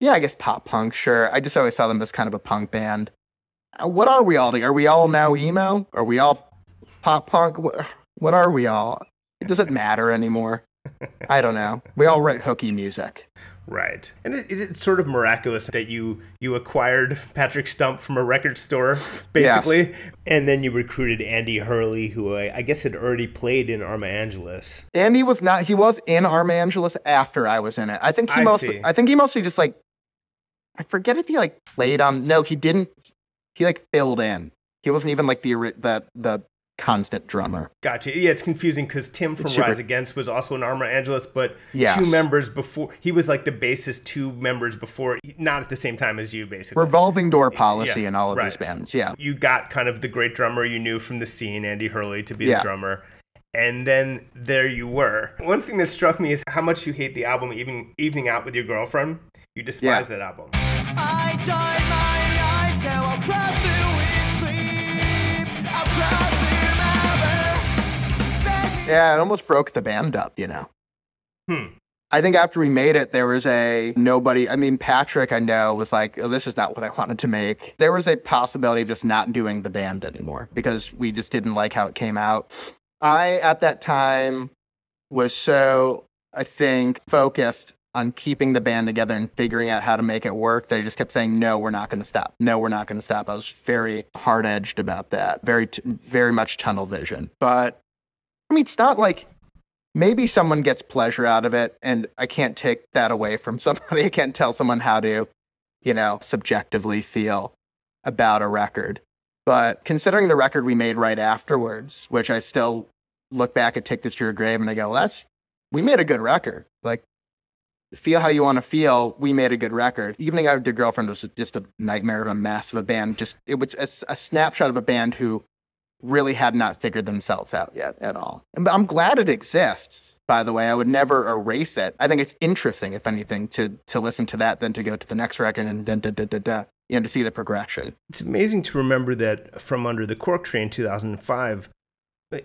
yeah, I guess pop punk, sure. I just always saw them as kind of a punk band. Uh, What are we all? Are we all now emo? Are we all pop punk? What are we all? It doesn't matter anymore. I don't know. We all write hooky music. Right, and it, it, it's sort of miraculous that you you acquired Patrick Stump from a record store, *laughs* basically, and then you recruited Andy Hurley, who I, I guess had already played in Arma Angelus. Andy was not. He was in Arma Angelus after I was in it. I think he I mostly. see. I think he mostly just like. I forget if he like played on. No, he didn't. He like filled in. He wasn't even like the the the constant drummer. Gotcha. Yeah, it's confusing because Tim from It's super- Rise Against was also in Arma Angelus, but Yes. two members before he was like the bassist. Two members before, not at the same time as you, basically. Revolving door policy Yeah, in all of right. these bands. Yeah. you got kind of the great drummer you knew from the scene, Andy Hurley, to be Yeah. the drummer. And then there you were. One thing that struck me is how much you hate the album Evening, Evening Out with Your Girlfriend. You despise Yeah. that album. Yeah, it almost broke the band up, you know. Hmm. I think after we made it, there was a nobody. I mean, Patrick, I know, was like, oh, this is not what I wanted to make. There was a possibility of just not doing the band anymore because we just didn't like how it came out. I, at that time, was so, I think, focused on keeping the band together and figuring out how to make it work that I just kept saying, no, we're not going to stop. No, we're not going to stop. I was very hard edged about that, very, t- very much tunnel vision. But I mean, it's not like maybe someone gets pleasure out of it and i can't take that away from *laughs* somebody i can't tell someone how to you know subjectively feel about a record but considering the record we made right afterwards which i still look back and take this to your grave and i go well, that's we made a good record like Feel How You Want to Feel, we made a good record. Evening Out with Your Girlfriend was just a nightmare of a mess of a band. Just it was a snapshot of a band who really had not figured themselves out yet at all. And I'm glad it exists, by the way. I would never erase it. I think it's interesting, if anything, to to listen to that than to go to the next record and then da da da da. You know, to see the progression. It's amazing to remember that from Under the Cork Tree in 2005,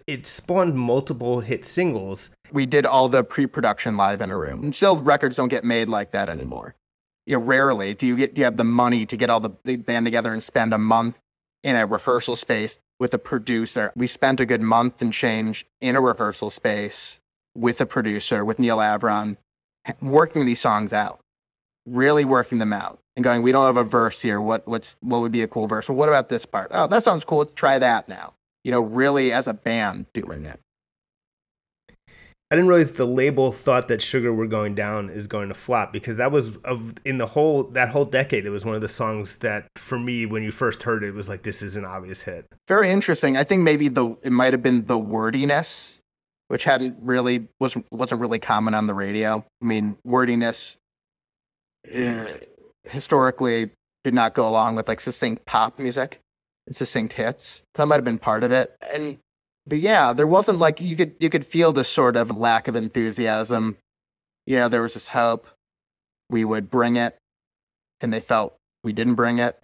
it spawned multiple hit singles. we did all the pre-production live in a room. And still, records don't get made like that anymore. You know, rarely do you get do you have the money to get all the, the band together and spend a month in a rehearsal space with a producer. We spent a good month and change in a rehearsal space with a producer, with Neal Avron, working these songs out, really working them out, and going, "We don't have a verse here. What what's what would be a cool verse? Well, what about this part? Oh, that sounds cool. Let's try that now." You know, really as a band doing it. I didn't realize the label thought that Sugar We're Going Down is going to flop because that was of in the whole that whole decade it was one of the songs that for me when you first heard it, it was like this is an obvious hit. very interesting. I think maybe the it might have been the wordiness, which hadn't really wasn't wasn't really common on the radio. I mean, wordiness uh, historically did not go along with like succinct pop music and succinct hits. That might have been part of it. And but yeah, there wasn't like you could you could feel this sort of lack of enthusiasm. Yeah, there was this hope we would bring it, and they felt we didn't bring it,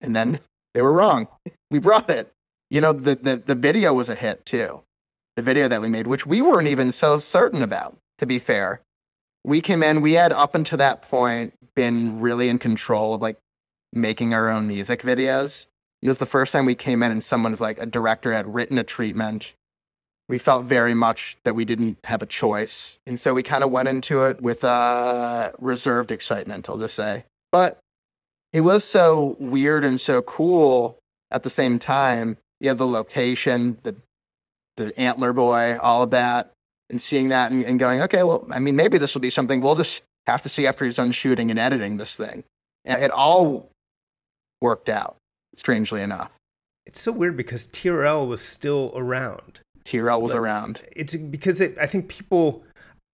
and then they were wrong. *laughs* We brought it. You know, the, the, the video was a hit too. The video that we made, which we weren't even so certain about, to be fair. We came in, we had up until that point been really in control of like making our own music videos. It was the first time we came in and someone's like, a director had written a treatment. We felt very much that we didn't have a choice. And so we kind of went into it with uh, reserved excitement, I'll just say. But it was so weird and so cool at the same time. You have the location, the the antler boy, all of that, and seeing that and, and going, okay, well, I mean, maybe this will be something we'll just have to see after he's done shooting and editing this thing. And it all worked out, strangely enough. It's so weird because TRL was still around. TRL was Like, around. It's because it, I think people,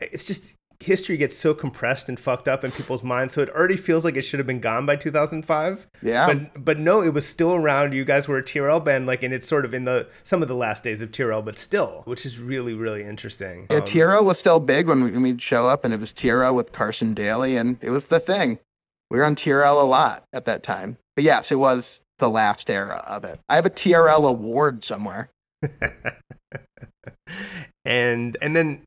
it's just history gets so compressed and fucked up in people's minds. So it already feels like it should have been gone by 2005. Yeah. But but no, it was still around. You guys were a TRL band, like, and it's sort of in the some of the last days of TRL, but still, which is really really interesting. Yeah, Um, TRL was still big when, we, when we'd show up, and it was TRL with Carson Daly, and it was the thing. We were on TRL a lot at that time. But yes, it was the last era of it. I have a TRL award somewhere. *laughs* and and then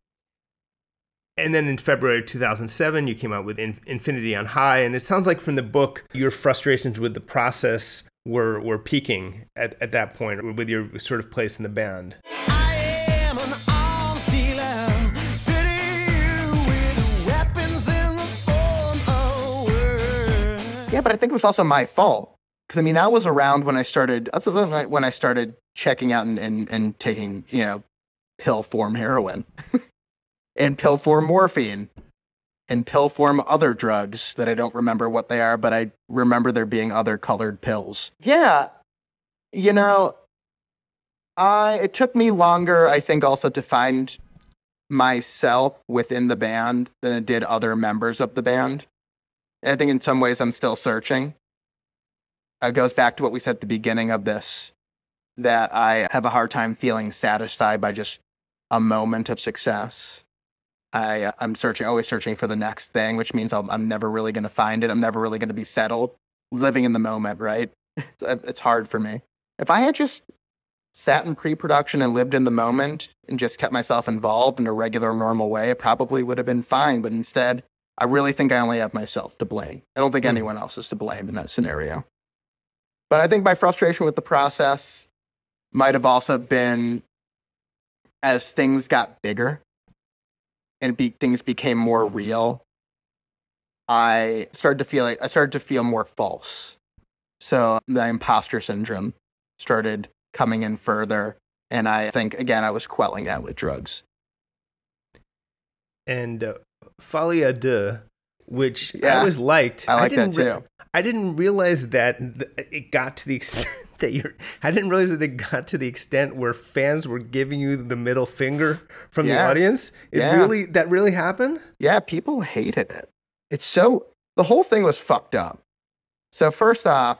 and then in February 2007, you came out with In- Infinity on High, and it sounds like from the book, your frustrations with the process were were peaking at, at that point with your sort of place in the band. I am an arms dealer, fitting you with weapons in the form of words. Yeah, but I think it was also my fault. Because I mean, I was around when I started. When I- when I started checking out and, and, and taking, you know, pill form heroin, *laughs* and pill form morphine, and pill form other drugs that I don't remember what they are, but I remember there being other colored pills. Yeah, you know, I it took me longer, I think, also to find myself within the band than it did other members of the band. And I think in some ways I'm still searching. It goes back to what we said at the beginning of this that I have a hard time feeling satisfied by just a moment of success. I, uh, I'm searching, always searching for the next thing, which means I'll, I'm never really going to find it. I'm never really going to be settled living in the moment, right? It's, it's hard for me. If I had just sat in pre production and lived in the moment and just kept myself involved in a regular, normal way, it probably would have been fine. But instead, I really think I only have myself to blame. I don't think anyone else is to blame in that scenario. But I think my frustration with the process might have also been as things got bigger and be, things became more real. I started to feel like I started to feel more false. So the imposter syndrome started coming in further. And I think, again, I was quelling that with drugs. And uh, Folie à Deux which I Yeah. always liked. I like didn't that too. I didn't realize that th- it got to the extent *laughs* that you're. I didn't realize that it got to the extent where fans were giving you the middle finger from the audience. It Yeah. really that really happened. Yeah, people hated it. It's so the whole thing was fucked up. So first off,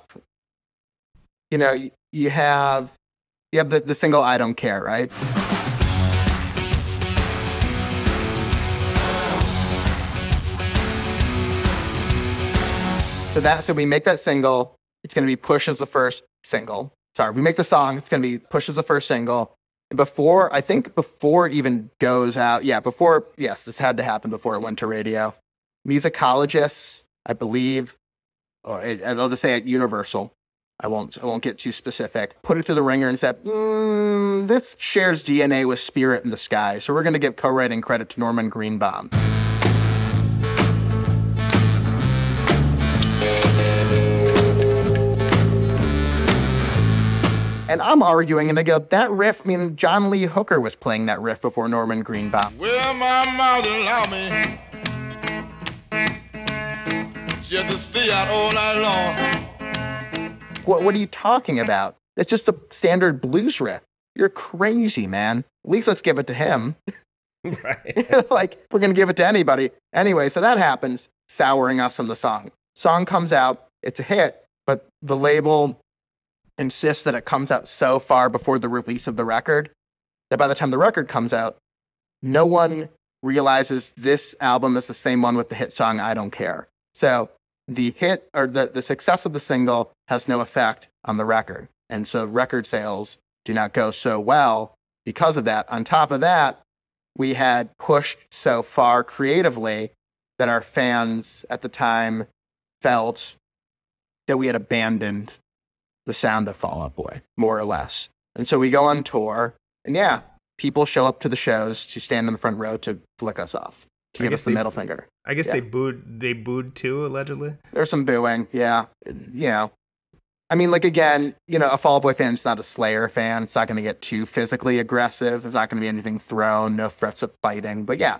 you know, you, you have you have the, the single I don't care, right? So that so we make that single, it's gonna be Push as the first single. Sorry, we make the song, it's gonna be Push as the first single. Before I think before it even goes out, yeah, before yes, this had to happen before it went to radio. Musicologists, I believe, or I'll just say at Universal. I won't I won't get too specific. Put it to the ringer and said, mm, this shares DNA with Spirit in the Sky, so we're going to give co-writing credit to Norman Greenbaum. And I'm arguing, and I go, that riff, I mean, John Lee Hooker was playing that riff before Norman Greenbaum. Well, my mother allowed me just to stay out all night long. What, what are you talking about? It's just the standard blues riff. You're crazy, man. At least let's give it to him. *laughs* right. *laughs* like, we're going to give it to anybody. Anyway, so that happens, souring us on the song. Song comes out, it's a hit, but the label insists that it comes out so far before the release of the record that by the time the record comes out, no one realizes this album is the same one with the hit song I Don't Care. So the hit or the, the success of the single has no effect on the record. And so record sales do not go so well because of that. On top of that, we had pushed so far creatively that our fans at the time felt that we had abandoned the sound of Fall Out Boy, more or less. And so we go on tour, and yeah, people show up to the shows to stand in the front row to flick us off, to I give us the they- middle finger. I guess Yeah. they booed. They booed too, allegedly. There's some booing, yeah. You know, I mean, like again, you know, a Fall Out Boy fan is not a Slayer fan. It's not going to get too physically aggressive. There's not going to be anything thrown, no threats of fighting. But yeah,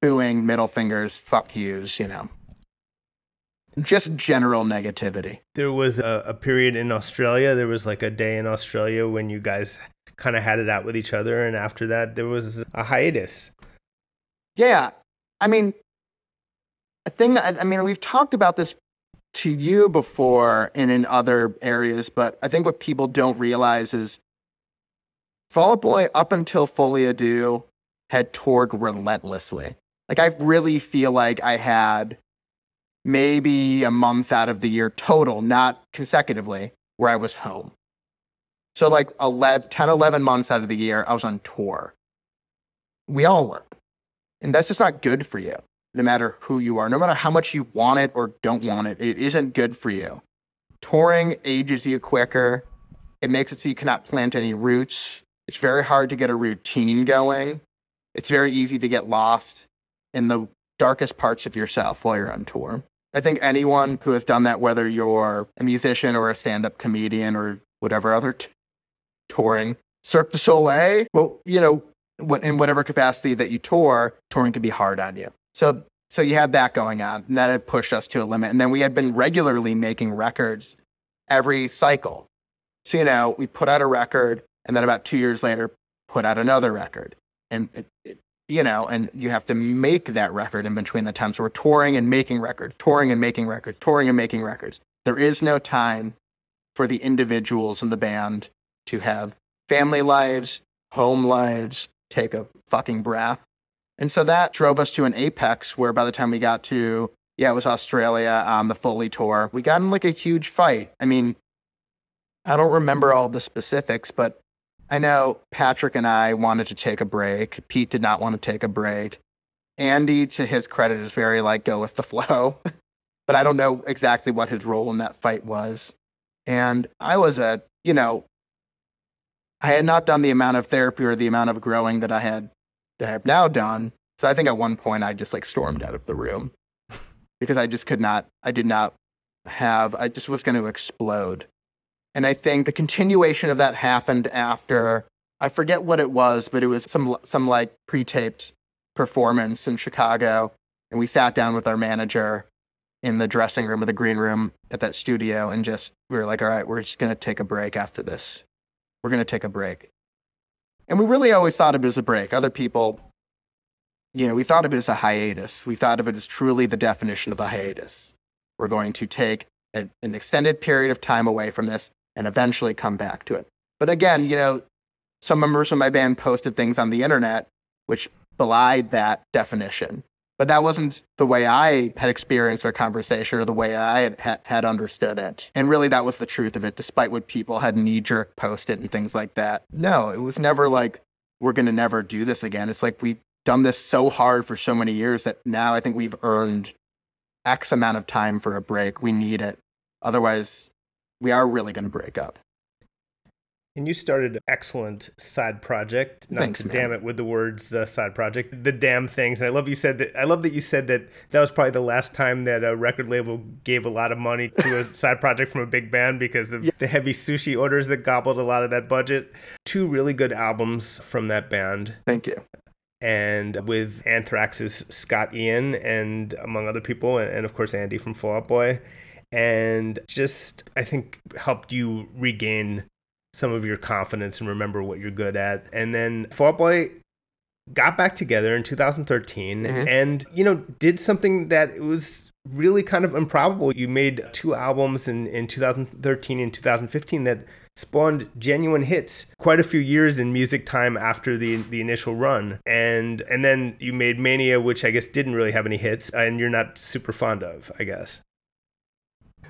booing, middle fingers, fuck yous, you know, just general negativity. There was a, a period in Australia. There was like a day in Australia when you guys kind of had it out with each other, and after that, there was a hiatus. Yeah, I mean, a thing. I, I mean, we've talked about this to you before and in other areas, but I think what people don't realize is Fall Out Boy up until Folie à Deux had toured relentlessly. Like I really feel like I had maybe a month out of the year total, not consecutively, where I was home. So like 11, 10, 11 months out of the year, I was on tour. We all were. And that's just not good for you, no matter who you are, no matter how much you want it or don't want it. It isn't good for you. Touring ages you quicker. It makes it so you cannot plant any roots. It's very hard to get a routine going. It's very easy to get lost in the darkest parts of yourself while you're on tour. I think anyone who has done that, whether you're a musician or a stand up comedian or whatever other t- touring, Cirque du Soleil, well, you know, what, in whatever capacity that you tour, touring can be hard on you. So, so you had that going on, and that had pushed us to a limit. And then we had been regularly making records every cycle. So, you know, we put out a record, and then about two years later, put out another record. And, it, it, you know, and you have to make that record in between the times. So we're touring and making records, touring and making records, touring and making records. There is no time for the individuals in the band to have family lives, home lives, take a fucking breath. And so that drove us to an apex where by the time we got to, yeah, it was Australia on the Folie tour, we got in like a huge fight. I mean, I don't remember all the specifics, but I know Patrick and I wanted to take a break. Pete did not want to take a break. Andy, to his credit, is very like go with the flow, *laughs* but I don't know exactly what his role in that fight was. And I was a, you know, I had not done the amount of therapy or the amount of growing that I had that I have now done. So I think at one point I just like stormed out of the room *laughs* because I just could not, I did not have, I just was going to explode. And I think the continuation of that happened after, I forget what it was, but it was some, some like pre taped performance in Chicago. And we sat down with our manager in the dressing room of the green room at that studio and just, we were like, all right, we're just to take a break after this. We're to take a break. And we really always thought of it as a break. Other people, you know, we thought of it as a hiatus. We thought of it as truly the definition of a hiatus. We're going to take a, an extended period of time away from this and eventually come back to it. But again, you know, some members of my band posted things on the internet which belied that definition. But that wasn't the way I had experienced our conversation or the way I had, had, understood it. And really, that was the truth of it, despite what people had knee jerk posted and things like that. No, it was never like, we're going to never do this again. It's like we've done this so hard for so many years that now I think we've earned X amount of time for a break. We need it. Otherwise, we are really going to break up. And you started an excellent side project. Not Thanks, to man. damn it with the words uh, side project. The Damned Things. And I love you said that. I love that you said that that was probably the last time that a record label gave a lot of money to a *laughs* side project from a big band because of the heavy sushi orders that gobbled a lot of that budget. Two really good albums from that band. Thank you. and with Anthrax's Scott Ian and among other people, and, and of course Andy from Fall Out Boy, and just I think helped you regain some of your confidence and remember what you're good at. And then Fall Boy got back together in 2013 mm-hmm. and you know did something that was really kind of improbable. You made two albums in, in 2013 and 2015 that spawned genuine hits quite a few years in music time after the the initial run. And and then you made mania which i guess didn't really have any hits and you're not super fond of i guess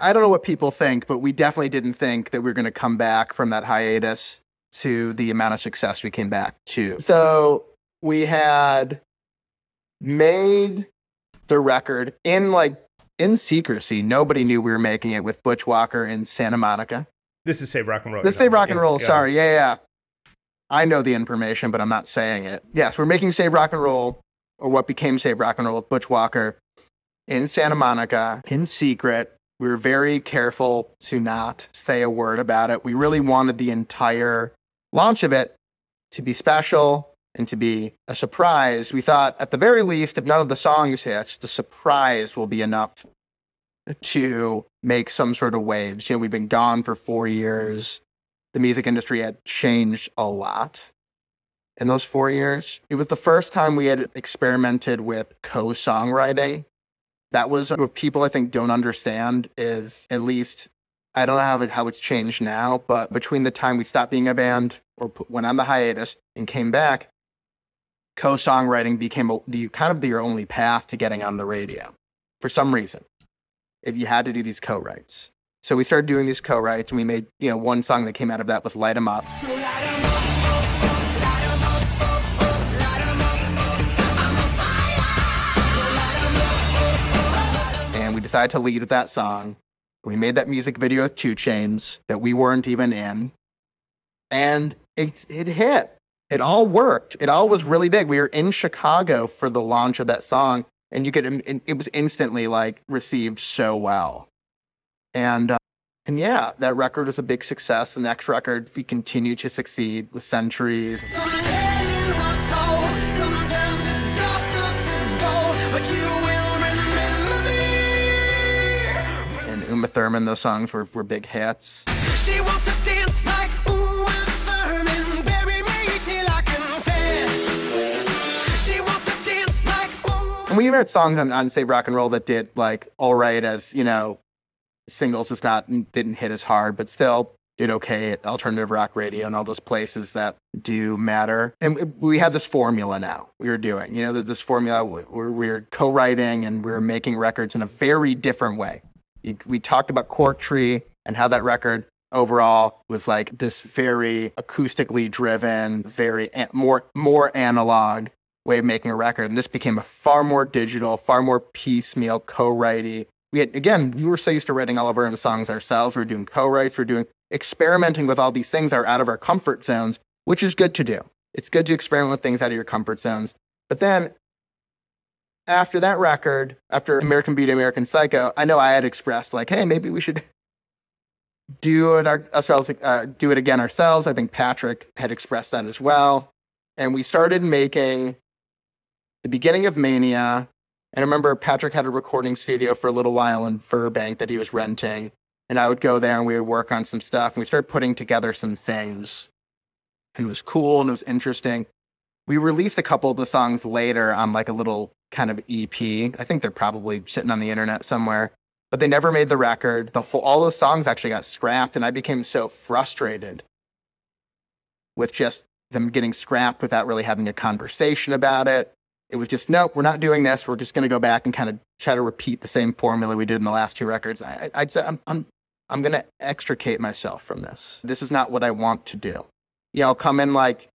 I don't know what people think, but we definitely didn't think that we were going to come back from that hiatus to the amount of success we came back to. So we had made the record in like in secrecy. Nobody knew we were making it with Butch Walker in Santa Monica. this is save rock and roll you're say talking rock and roll. Yeah. Sorry. Yeah, yeah. I know the information, but I'm not saying it. Yes, we're making Save Rock and Roll, or what became Save Rock and Roll with Butch Walker in Santa Monica in secret. We were very careful to not say a word about it. We really wanted the entire launch of it to be special and to be a surprise. We thought, at the very least, if none of the songs hits, the surprise will be enough to make some sort of waves. You know, we've been gone for four years. The music industry had changed a lot in those four years. It was the first time we had experimented with co songwriting. That was what people I think don't understand is at least I don't know how, it, how it's changed now, but between the time we stopped being a band or went on the hiatus and came back, co songwriting became a, the kind of the, your only path to getting on the radio for some reason. If you had to do these co writes. So we started doing these co writes and we made, you know, one song that came out of that was Light 'em Up. we decided to lead with that song. We made that music video with 2 Chainz that we weren't even in, and it it hit. It all worked. It all was really big. We were in Chicago for the launch of that song, and you could it, was instantly like received so well, and uh, and yeah, that record was a big success. The next record, we continue to succeed with Centuries. Uma Thurman. Those songs were, were big hits. She wants to dance like Uma Thurman, bury me till I confess. She wants to dance like Uma. And we even had songs on, on Save Rock and Roll that did like all right as, you know, singles just not didn't hit as hard, but still did okay at alternative rock radio and all those places that do matter. And we had this formula now we were doing, you know, this formula where we're co-writing and we're making records in a very different way. We talked about Cork Tree and how that record overall was like this very acoustically driven, very a- more more analog way of making a record. And this became a far more digital, far more piecemeal, co-writey. We had again, we were so used to writing all of our own songs ourselves. We are doing co-writes, we are doing experimenting with all these things that are out of our comfort zones, which is good to do. It's good to experiment with things out of your comfort zones. But then after that record, after American Beauty, American Psycho, I know I had expressed like, hey, maybe we should *laughs* do it our, ourselves, uh, do it again ourselves. I think Patrick had expressed that as well, and we started making the beginning of Mania And I remember Patrick had a recording studio for a little while in Burbank that he was renting. And I would go there and we would work on some stuff. And we started putting together some things. And it was cool and it was interesting. We released a couple of the songs later on like a little kind of EP. I think they're probably sitting on the internet somewhere. But they never made the record. The full, all those songs actually got scrapped. And I became so frustrated with just them getting scrapped without really having a conversation about it. It was just, nope, we're not doing this. We're just going to go back and kind of try to repeat the same formula we did in the last two records. I, I'd say I'm, I'm, I'm going to extricate myself from this. This is not what I want to do. Yeah, I'll come in like,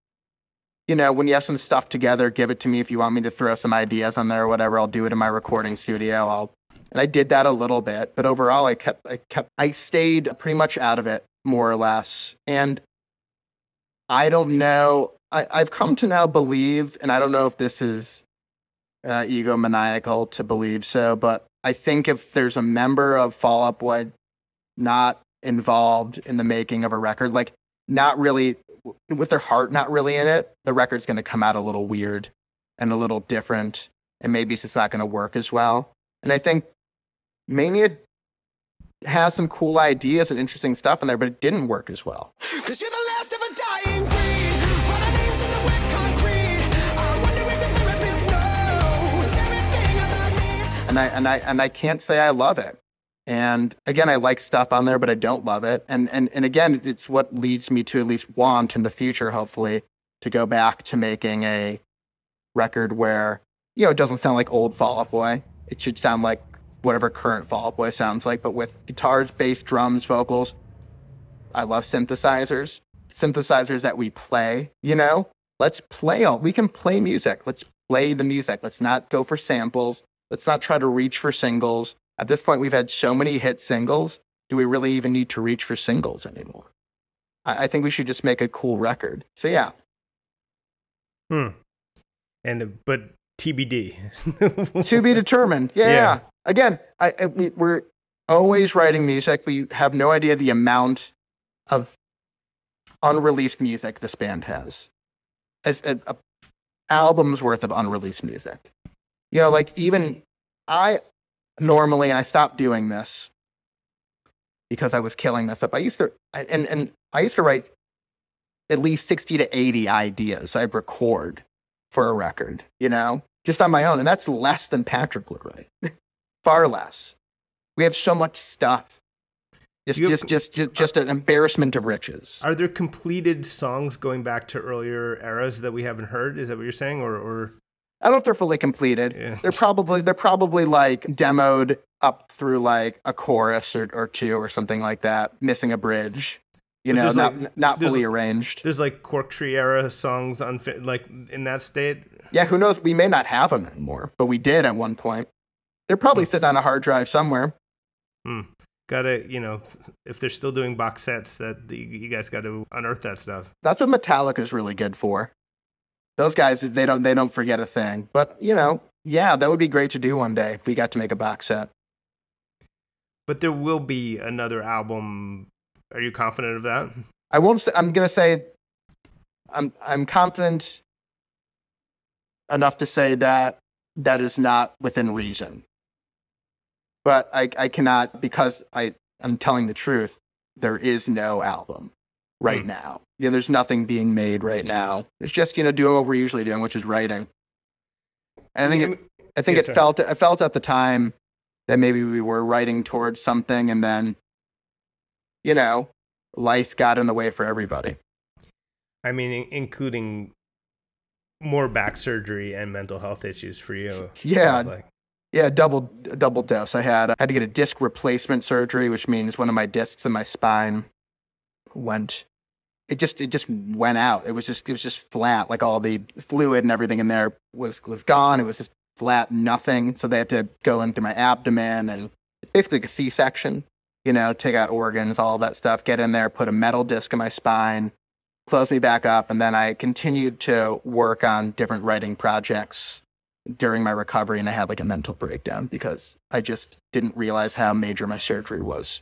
you know, when you have some stuff together, give it to me. If you want me to throw some ideas on there or whatever, I'll do it in my recording studio. I'll, and I did that a little bit, but overall, I kept, I kept, I stayed pretty much out of it more or less. And I don't know. I, I've come to now believe, and I don't know if this is uh, egomaniacal to believe so, but I think if there's a member of Fall Out Boy not involved in the making of a record, like not really with their heart not really in it, the record's going to come out a little weird and a little different, and maybe it's just not going to work as well. And I think Mania has some cool ideas and interesting stuff in there, but it didn't work as well. Cause you're the last of a dying breed. Write our names in the wet concrete. I wonder if the therapist knows everything about me. and I and I and I can't say I love it. And again, I like stuff on there, but I don't love it. And and and again, it's what leads me to at least want in the future, hopefully, to go back to making a record where you know it doesn't sound like old Fall Out Boy. It should sound like whatever current Fall Out Boy sounds like, but with guitars, bass, drums, vocals. I love synthesizers, synthesizers that we play. You know, let's play all. We can play music. Let's play the music. Let's not go for samples. Let's not try to reach for singles. At this point, we've had so many hit singles. Do we really even need to reach for singles anymore? I, I think we should just make a cool record. So yeah, Hmm. And uh, but TBD. *laughs* to be determined. Yeah. Yeah. Again, I, I, we, we're always writing music. We have no idea the amount of unreleased music this band has. As a, a album's worth of unreleased music. You know, like even I normally, and I stopped doing this because I was killing myself. I used to, I- and and I used to write at least sixty to eighty ideas I'd record for a record. You know, just on my own, and that's less than Patrick would write. *laughs* Far less. We have so much stuff. Just, have- just, just, just, just an embarrassment of riches. Are there completed songs going back to earlier eras that we haven't heard? Is that what you're saying, or or I don't know if they're fully completed. Yeah. They're probably they're probably like demoed up through like a chorus or, or two or something like that, missing a bridge. You But know, not like- not fully arranged. there's like Cork Tree era songs unfit like in that state? Yeah, who knows? We may not have them anymore, but we did at one point. They're probably sitting on a hard drive somewhere. Hmm. Gotta you know if they're still doing box sets, that you, you guys got to unearth that stuff. That's what Metallica's really good for. Those guys, they don't they don't forget a thing. But you know, yeah, that would be great to do one day if we got to make a box set. But there will be another album. Are you confident of that? I won't say, I'm going to say I'm I'm confident enough to say that that is not within reason. But I I cannot because I I'm telling the truth. There is no album right Hmm. now. Yeah, there's nothing being made right now. It's just you know doing what we're usually doing, which is writing. And I think it, I think Yeah, it sorry. felt I felt at the time that maybe we were writing towards something, and then you know life got in the way for everybody. I mean, including more back surgery and mental health issues for you. Yeah. like. Yeah, double double dose. I had I had to get a disc replacement surgery, which means one of my discs in my spine went. It just it just went out. It was just it was just flat. Like all the fluid and everything in there was was gone. It was just flat, nothing. So they had to go into my abdomen and basically like a C section. You know, take out organs, all that stuff. Get in there, put a metal disc in my spine, close me back up, and then I continued to work on different writing projects during my recovery and I had like a mental breakdown because I just didn't realize how major my surgery was.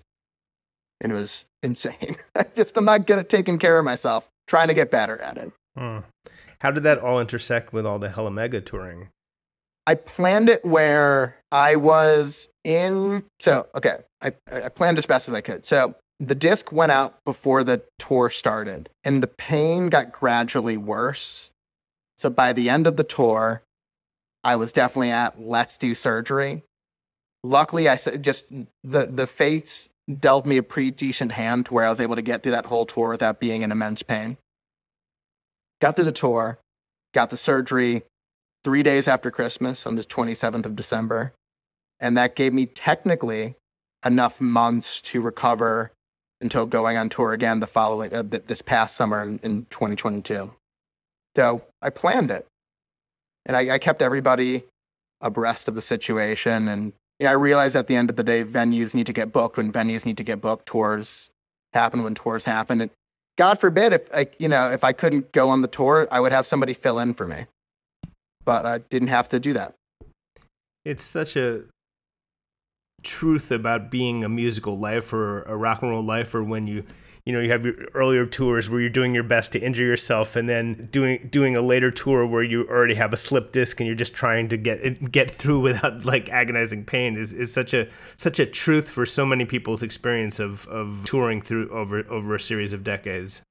And it was insane. *laughs* I just I'm not good at taking care of myself, trying to get better at it. Hmm. How did that all intersect with all the Hella Mega touring? I planned it where I was in. So, okay, I, I planned as best as I could. So, the disc went out before the tour started, and the pain got gradually worse. So, by the end of the tour, I was definitely at let's do surgery. Luckily, I said just the, the fates dealt me a pretty decent hand to where I was able to get through that whole tour without being in immense pain. Got through the tour, got the surgery three days after Christmas on the 27th of December. And that gave me technically enough months to recover until going on tour again the following, uh, this past summer in, in 2022. So I planned it. And I, I kept everybody abreast of the situation. And yeah, I realized at the end of the day, venues need to get booked when venues need to get booked. Tours happen when tours happen. And God forbid if I, you know, if I couldn't go on the tour, I would have somebody fill in for me. But I didn't have to do that. It's such a truth about being a musical life or a rock and roll life or when you you know you have your earlier tours where you're doing your best to injure yourself and then doing doing a later tour where you already have a slip disc and you're just trying to get get through *laughs* without like agonizing pain is, is such a such a truth for so many people's experience of of touring through over over a series of decades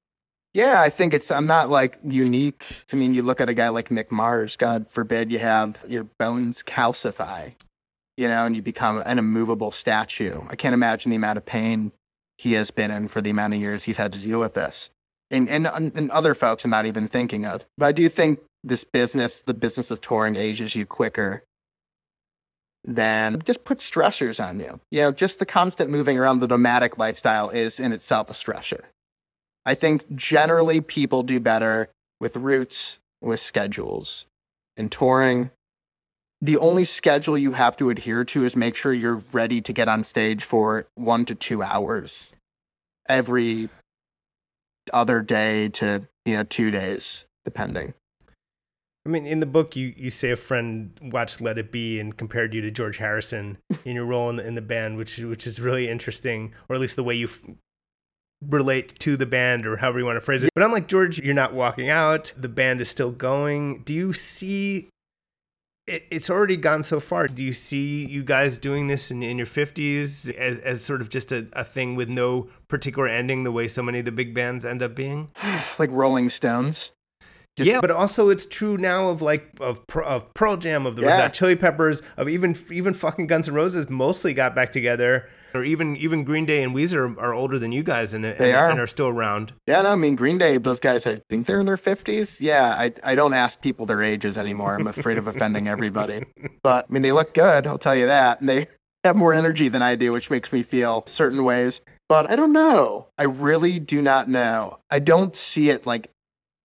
Yeah, I think it's, I'm not like unique. I mean, you look at a guy like Mick Mars, God forbid you have your bones calcify, you know, and you become an immovable statue. I can't imagine the amount of pain he has been in for the amount of years he's had to deal with this. And, and, and other folks I'm not even thinking of. But I do think this business, the business of touring, ages you quicker than just put stressors on you. You know, just the constant moving around the nomadic lifestyle is in itself a stressor. I think generally people do better with routes, with schedules. And touring, the only schedule you have to adhere to is make sure you're ready to get on stage for one to two hours every other day to, you know, two days, depending. I mean, in the book, you, you say a friend watched Let It Be and compared you to George Harrison *laughs* in your role in the, in the band, which which is really interesting, or at least the way you f- relate to the band, or however you want to phrase it. But unlike George, you're not walking out. The band is still going. Do you see? It, it's already gone so far. Do you see you guys doing this in, in your 50s as, as sort of just a, a thing with no particular ending, the way so many of the big bands end up being? *sighs* Like Rolling Stones. Just- yeah, but also it's true now of like of of Pearl Jam, of the Yeah. Chili Peppers, of even even fucking Guns N' Roses mostly got back together, or even even Green Day and Weezer are older than you guys and, and, They are. and are still around. Yeah, no, I mean Green Day. Those guys, I think they're in their fifties. Yeah, I I don't ask people their ages anymore. I'm afraid of offending everybody. *laughs* But I mean, they look good. I'll tell you that. And they have more energy than I do, which makes me feel certain ways. But I don't know. I really do not know. I don't see it like.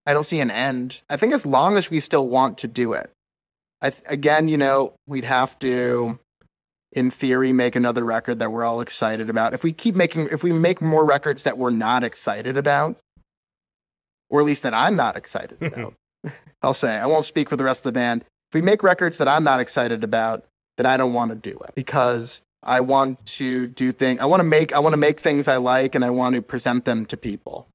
I don't see an end. I think as long as we still want to do it. I th- again, you know, we'd have to in theory make another record that we're all excited about. If we keep making if we make more records that we're not excited about or at least that i'm not excited *laughs* about i'll say i won't speak for the rest of the band. If we make records that i'm not excited about then i don't want to do it because i want to do things i want to make i want to make things i like and i want to present them to people.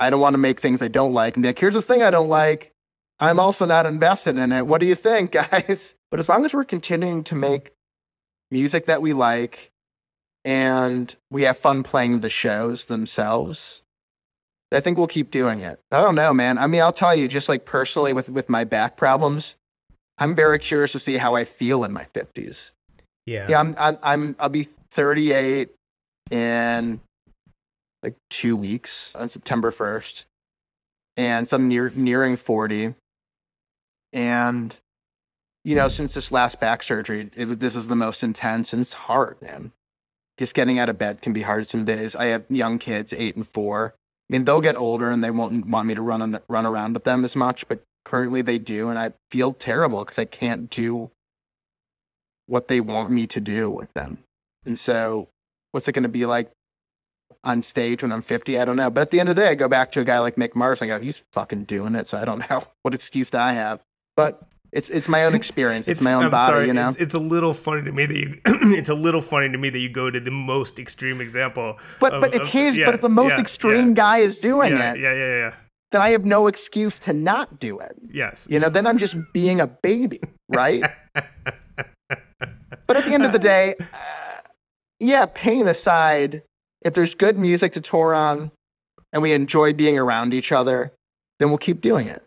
I don't want to make things i don't like. And be like here's this thing i don't like. I'm also not invested in it. What do you think *laughs* guys? But as long as we're continuing to make music that we like and we have fun playing the shows themselves. I think we'll keep doing it. I don't know man. I mean i'll tell you just like personally with with my back problems i'm very curious to see how i feel in my 50s Yeah. yeah i'm i'm, I'm i'll be 38 in like two weeks on september 1st and so i'm near nearing 40 and you know, since this last back surgery, it, this is the most intense and it's hard, man. Just getting out of bed can be hard some days. I have young kids, eight and four. I mean, they'll get older and they won't want me to run on, run around with them as much, but currently they do, and I feel terrible because I can't do what they want me to do with them. And so, what's it going to be like on stage when I'm 50? I don't know. But at the end of the day, I go back to a guy like Mick Mars. and I go, he's fucking doing it. So I don't *laughs* know what excuse do I have. But it's it's my own *laughs* experience. It's, my own I'm body, sorry, you know. It's, it's a little funny to me that you. *clears throat* it's a little funny to me that you go to the most extreme example. But of- but of- occasion, yeah, but if the most yeah, extreme yeah, guy is doing it, Yeah, yeah, yeah. then I have no excuse to not do it. Yes. You know, then I'm just being a baby, *laughs* right? But at the end of the day, uh, yeah, pain aside, if there's good music to tour on and we enjoy being around each other, then we'll keep doing it.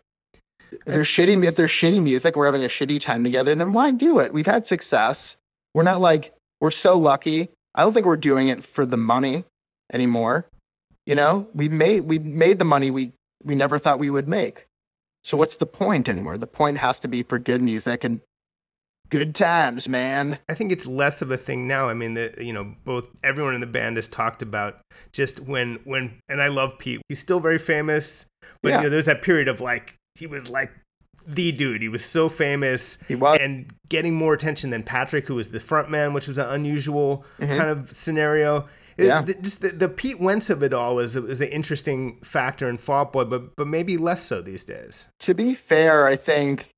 If there's shitty, if there's shitty music, we're having a shitty time together, then why do it? We've had success. We're not like we're so lucky. I don't think we're doing it for the money anymore. You know, we made we made the money we we never thought we would make. So what's the point anymore? The point has to be for good music and good times, man. I think it's less of a thing now. I mean, the, you know, both everyone in the band has talked about just when when and I love Pete. He's still very famous, but Yeah. you know, there's that period of like he was like the dude. He was so famous He was. and getting more attention than Patrick, who was the front man, which was an unusual kind of scenario. It- Mm-hmm. Yeah. th- just the, the Pete Wentz of it all is is an interesting factor in Fall Boy, but but maybe less so these days. to be fair, I think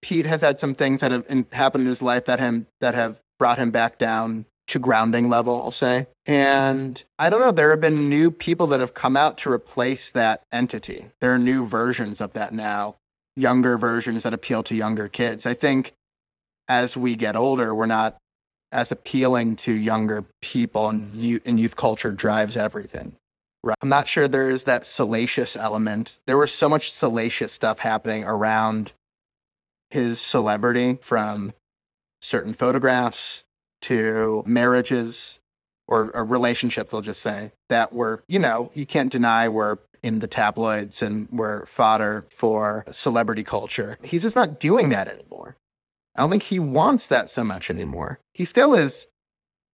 Pete has had some things that have in, happened in his life that him that have brought him back down to grounding level, I'll say. And I don't know, there have been new people that have come out to replace that entity. There are new versions of that now, younger versions that appeal to younger kids. I think as we get older, we're not as appealing to younger people, and, youth, and youth culture drives everything. Right. I'm not sure there is that salacious element. There was so much salacious stuff happening around his celebrity from certain photographs to marriages or, or relationships, they'll just say, that were, you know, you can't deny were in the tabloids and were fodder for celebrity culture. He's just not doing that anymore. I don't think he wants that so much anymore. He still is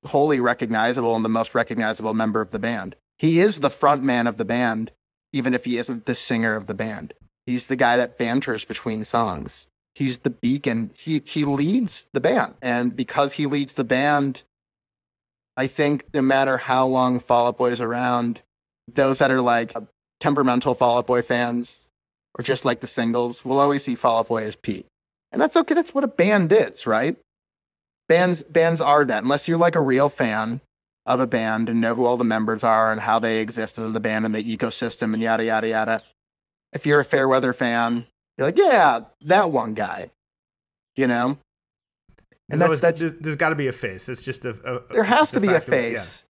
wholly recognizable and the most recognizable member of the band. He is the front man of the band, even if he isn't the singer of the band. He's the guy that banters between songs. He's the beacon. He he leads the band. And because he leads the band, I think no matter how long Fall Out Boy is around, those that are like uh, temperamental Fall Out Boy fans or just like the singles will always see Fall Out Boy as Pete. And that's okay. That's what a band is, right? Bands bands are that. Unless you're like a real fan of a band and know who all the members are and how they exist in the band and the ecosystem and yada yada yada. If you're a Fairweather fan, you're like, yeah, that one guy. You know? And There's that's that's there's, there's got to be a face. It's just a, a there has to be a fact of yeah. face.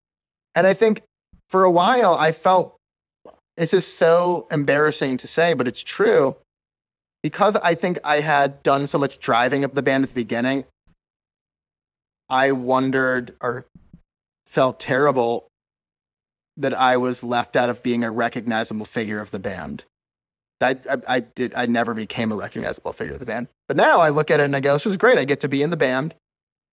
And I think for a while I felt it's just so embarrassing to say, but it's true. Because I think I had done so much driving of the band at the beginning, I wondered or felt terrible that I was left out of being a recognizable figure of the band. I, I, I did I never became a recognizable figure of the band. But now I look at it and I go, this is great. I get to be in the band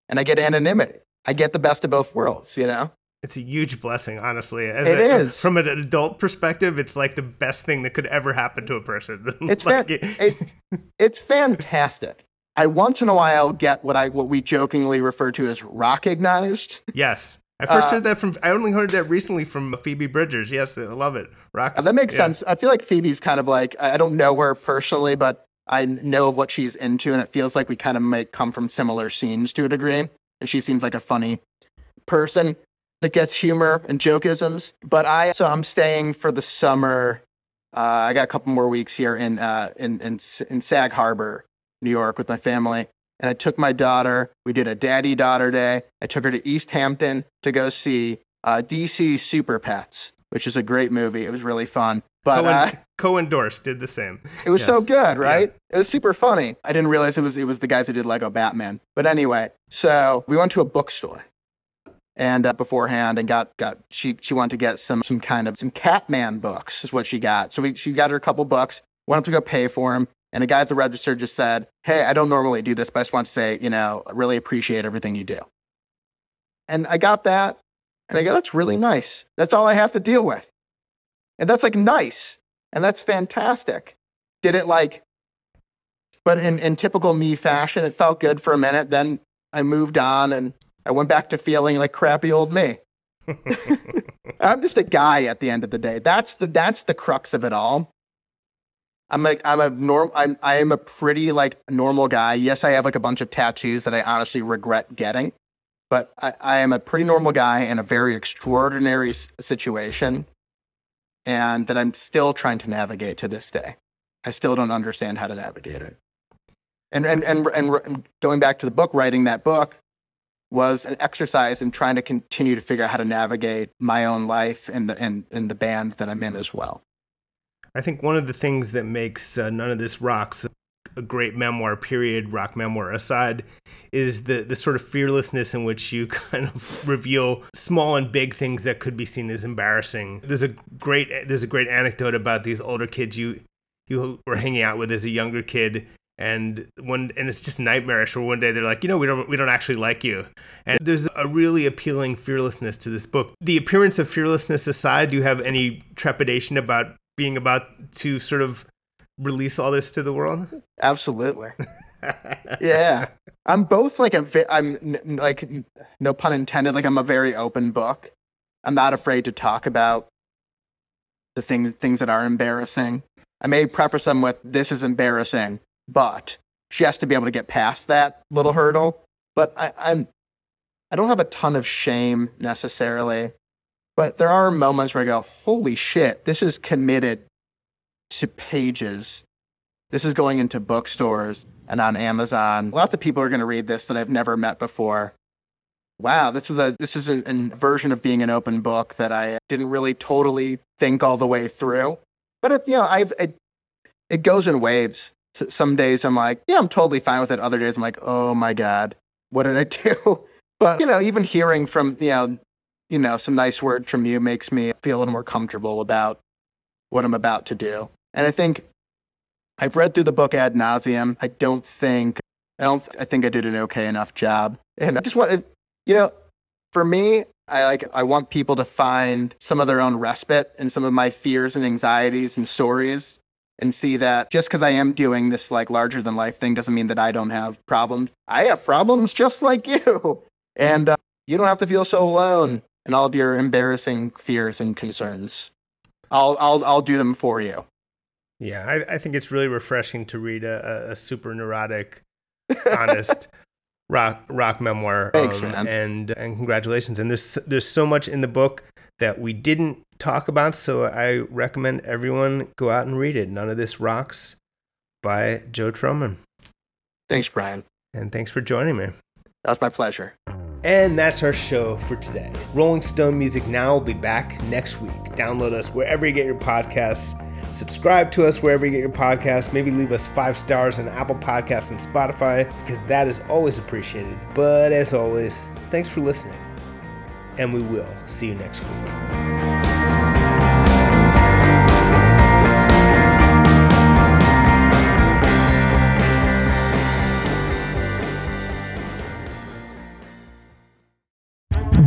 and I get anonymity. I get the best of both worlds, you know? It's a huge blessing, honestly. As It a- is. From an adult perspective, it's like the best thing that could ever happen to a person. *laughs* It's like fan- it- *laughs* it's fantastic. I once in a while get what I what we jokingly refer to as recognized. yes. I first Uh, heard that from, I only heard that recently from Phoebe Bridgers. Yes, I love it. Rock. That makes yeah. sense. I feel like Phoebe's kind of like I I don't know her personally, but I know of what she's into, and it feels like we kind of might come from similar scenes to a degree. And she seems like a funny person that gets humor and jokeisms. But I so I'm staying for the summer. Uh, I got a couple more weeks here in uh, in, in in Sag Harbor, New York, with my family. And I took my daughter. We did a daddy daughter day. I took her to East Hampton to go see uh, DC Super Pets, which is a great movie. It was really fun. But uh, Co endorsed, did the same. it was Yeah. so good, right? It was super funny. I didn't realize it was it was the guys who did Lego Batman. But anyway, so we went to a bookstore and uh, beforehand and got got she she wanted to get some some kind of some Catman books is what she got. So we she got her a couple books. Went up to go pay for them, and a guy at the register just said, "Hey, I don't normally do this, but I just want to say, you know, I really appreciate everything you do." And I got that, and I go, "That's really nice. That's all I have to deal with." And that's like nice. And that's fantastic. Did it like, but in, in typical me fashion, it felt good for a minute. Then I moved on and I went back to feeling like crappy old me. *laughs* *laughs* I'm just a guy at the end of the day. That's the, that's the crux of it all. I'm like, I'm a norm, I'm, I am a pretty like normal guy. Yes, I have like a bunch of tattoos that I honestly regret getting, but I, I am a pretty normal guy in a very extraordinary situation and that I'm still trying to navigate to this day. I still don't understand how to navigate it. and and and and, and going back to the book, writing that book was an exercise in trying to continue to figure out how to navigate my own life and the and, and the band that I'm in as well. I think one of the things that makes uh, None of This Rocks a great memoir, period, rock memoir aside, is the, the sort of fearlessness in which you *laughs* kind of reveal small and big things that could be seen as embarrassing. There's a great there's a great anecdote about these older kids you you were hanging out with as a younger kid and one and it's just nightmarish where one day they're like you know we don't we don't actually like you and there's a really appealing fearlessness to this book the appearance of fearlessness aside do you have any trepidation about being about to sort of release all this to the world Absolutely. *laughs* yeah. I'm both like a I'm n- like no pun intended like I'm a very open book. I'm not afraid to talk about the things things that are embarrassing. I may preface them with this is embarrassing, but she has to be able to get past that little hurdle. But I, I'm I don't have a ton of shame necessarily, but there are moments where I go, holy shit, this is committed to pages this is going into bookstores and on Amazon. Lots of people are going to read this that I've never met before. Wow, this is a this is a, a version of being an open book that I didn't really totally think all the way through. But it, you know, I've it, it goes in waves. Some days I'm like, yeah, I'm totally fine with it. Other days I'm like, oh my god, what did I *laughs* do? But you know, even hearing from you know, you know, some nice words from you makes me feel a little more comfortable about what I'm about to do. And I think I've read through the book ad nauseum. I don't think I don't I think I did an okay enough job. And I just want you know, for me, I like I want people to find some of their own respite in some of my fears and anxieties and stories and see that just because I am doing this like larger than life thing doesn't mean that I don't have problems. I have problems just like you. And uh, you don't have to feel so alone in all of your embarrassing fears and concerns. I'll I'll I'll do them for you. Yeah, I, I think it's really refreshing to read a, a, super neurotic, *laughs* honest rock rock memoir. um, Thanks, man. And and congratulations. And there's there's so much in the book that we didn't talk about, so I recommend everyone go out and read it. None of this rocks by Joe Trohman. Thanks, Brian. And thanks for joining me. That was my pleasure. And that's our show for today. Rolling Stone Music Now will be back next week. Download us wherever you get your podcasts. Subscribe to us wherever you get your podcasts. Maybe leave us five stars on Apple Podcasts and Spotify because that is always appreciated. But as always, thanks for listening. And we will see you next week.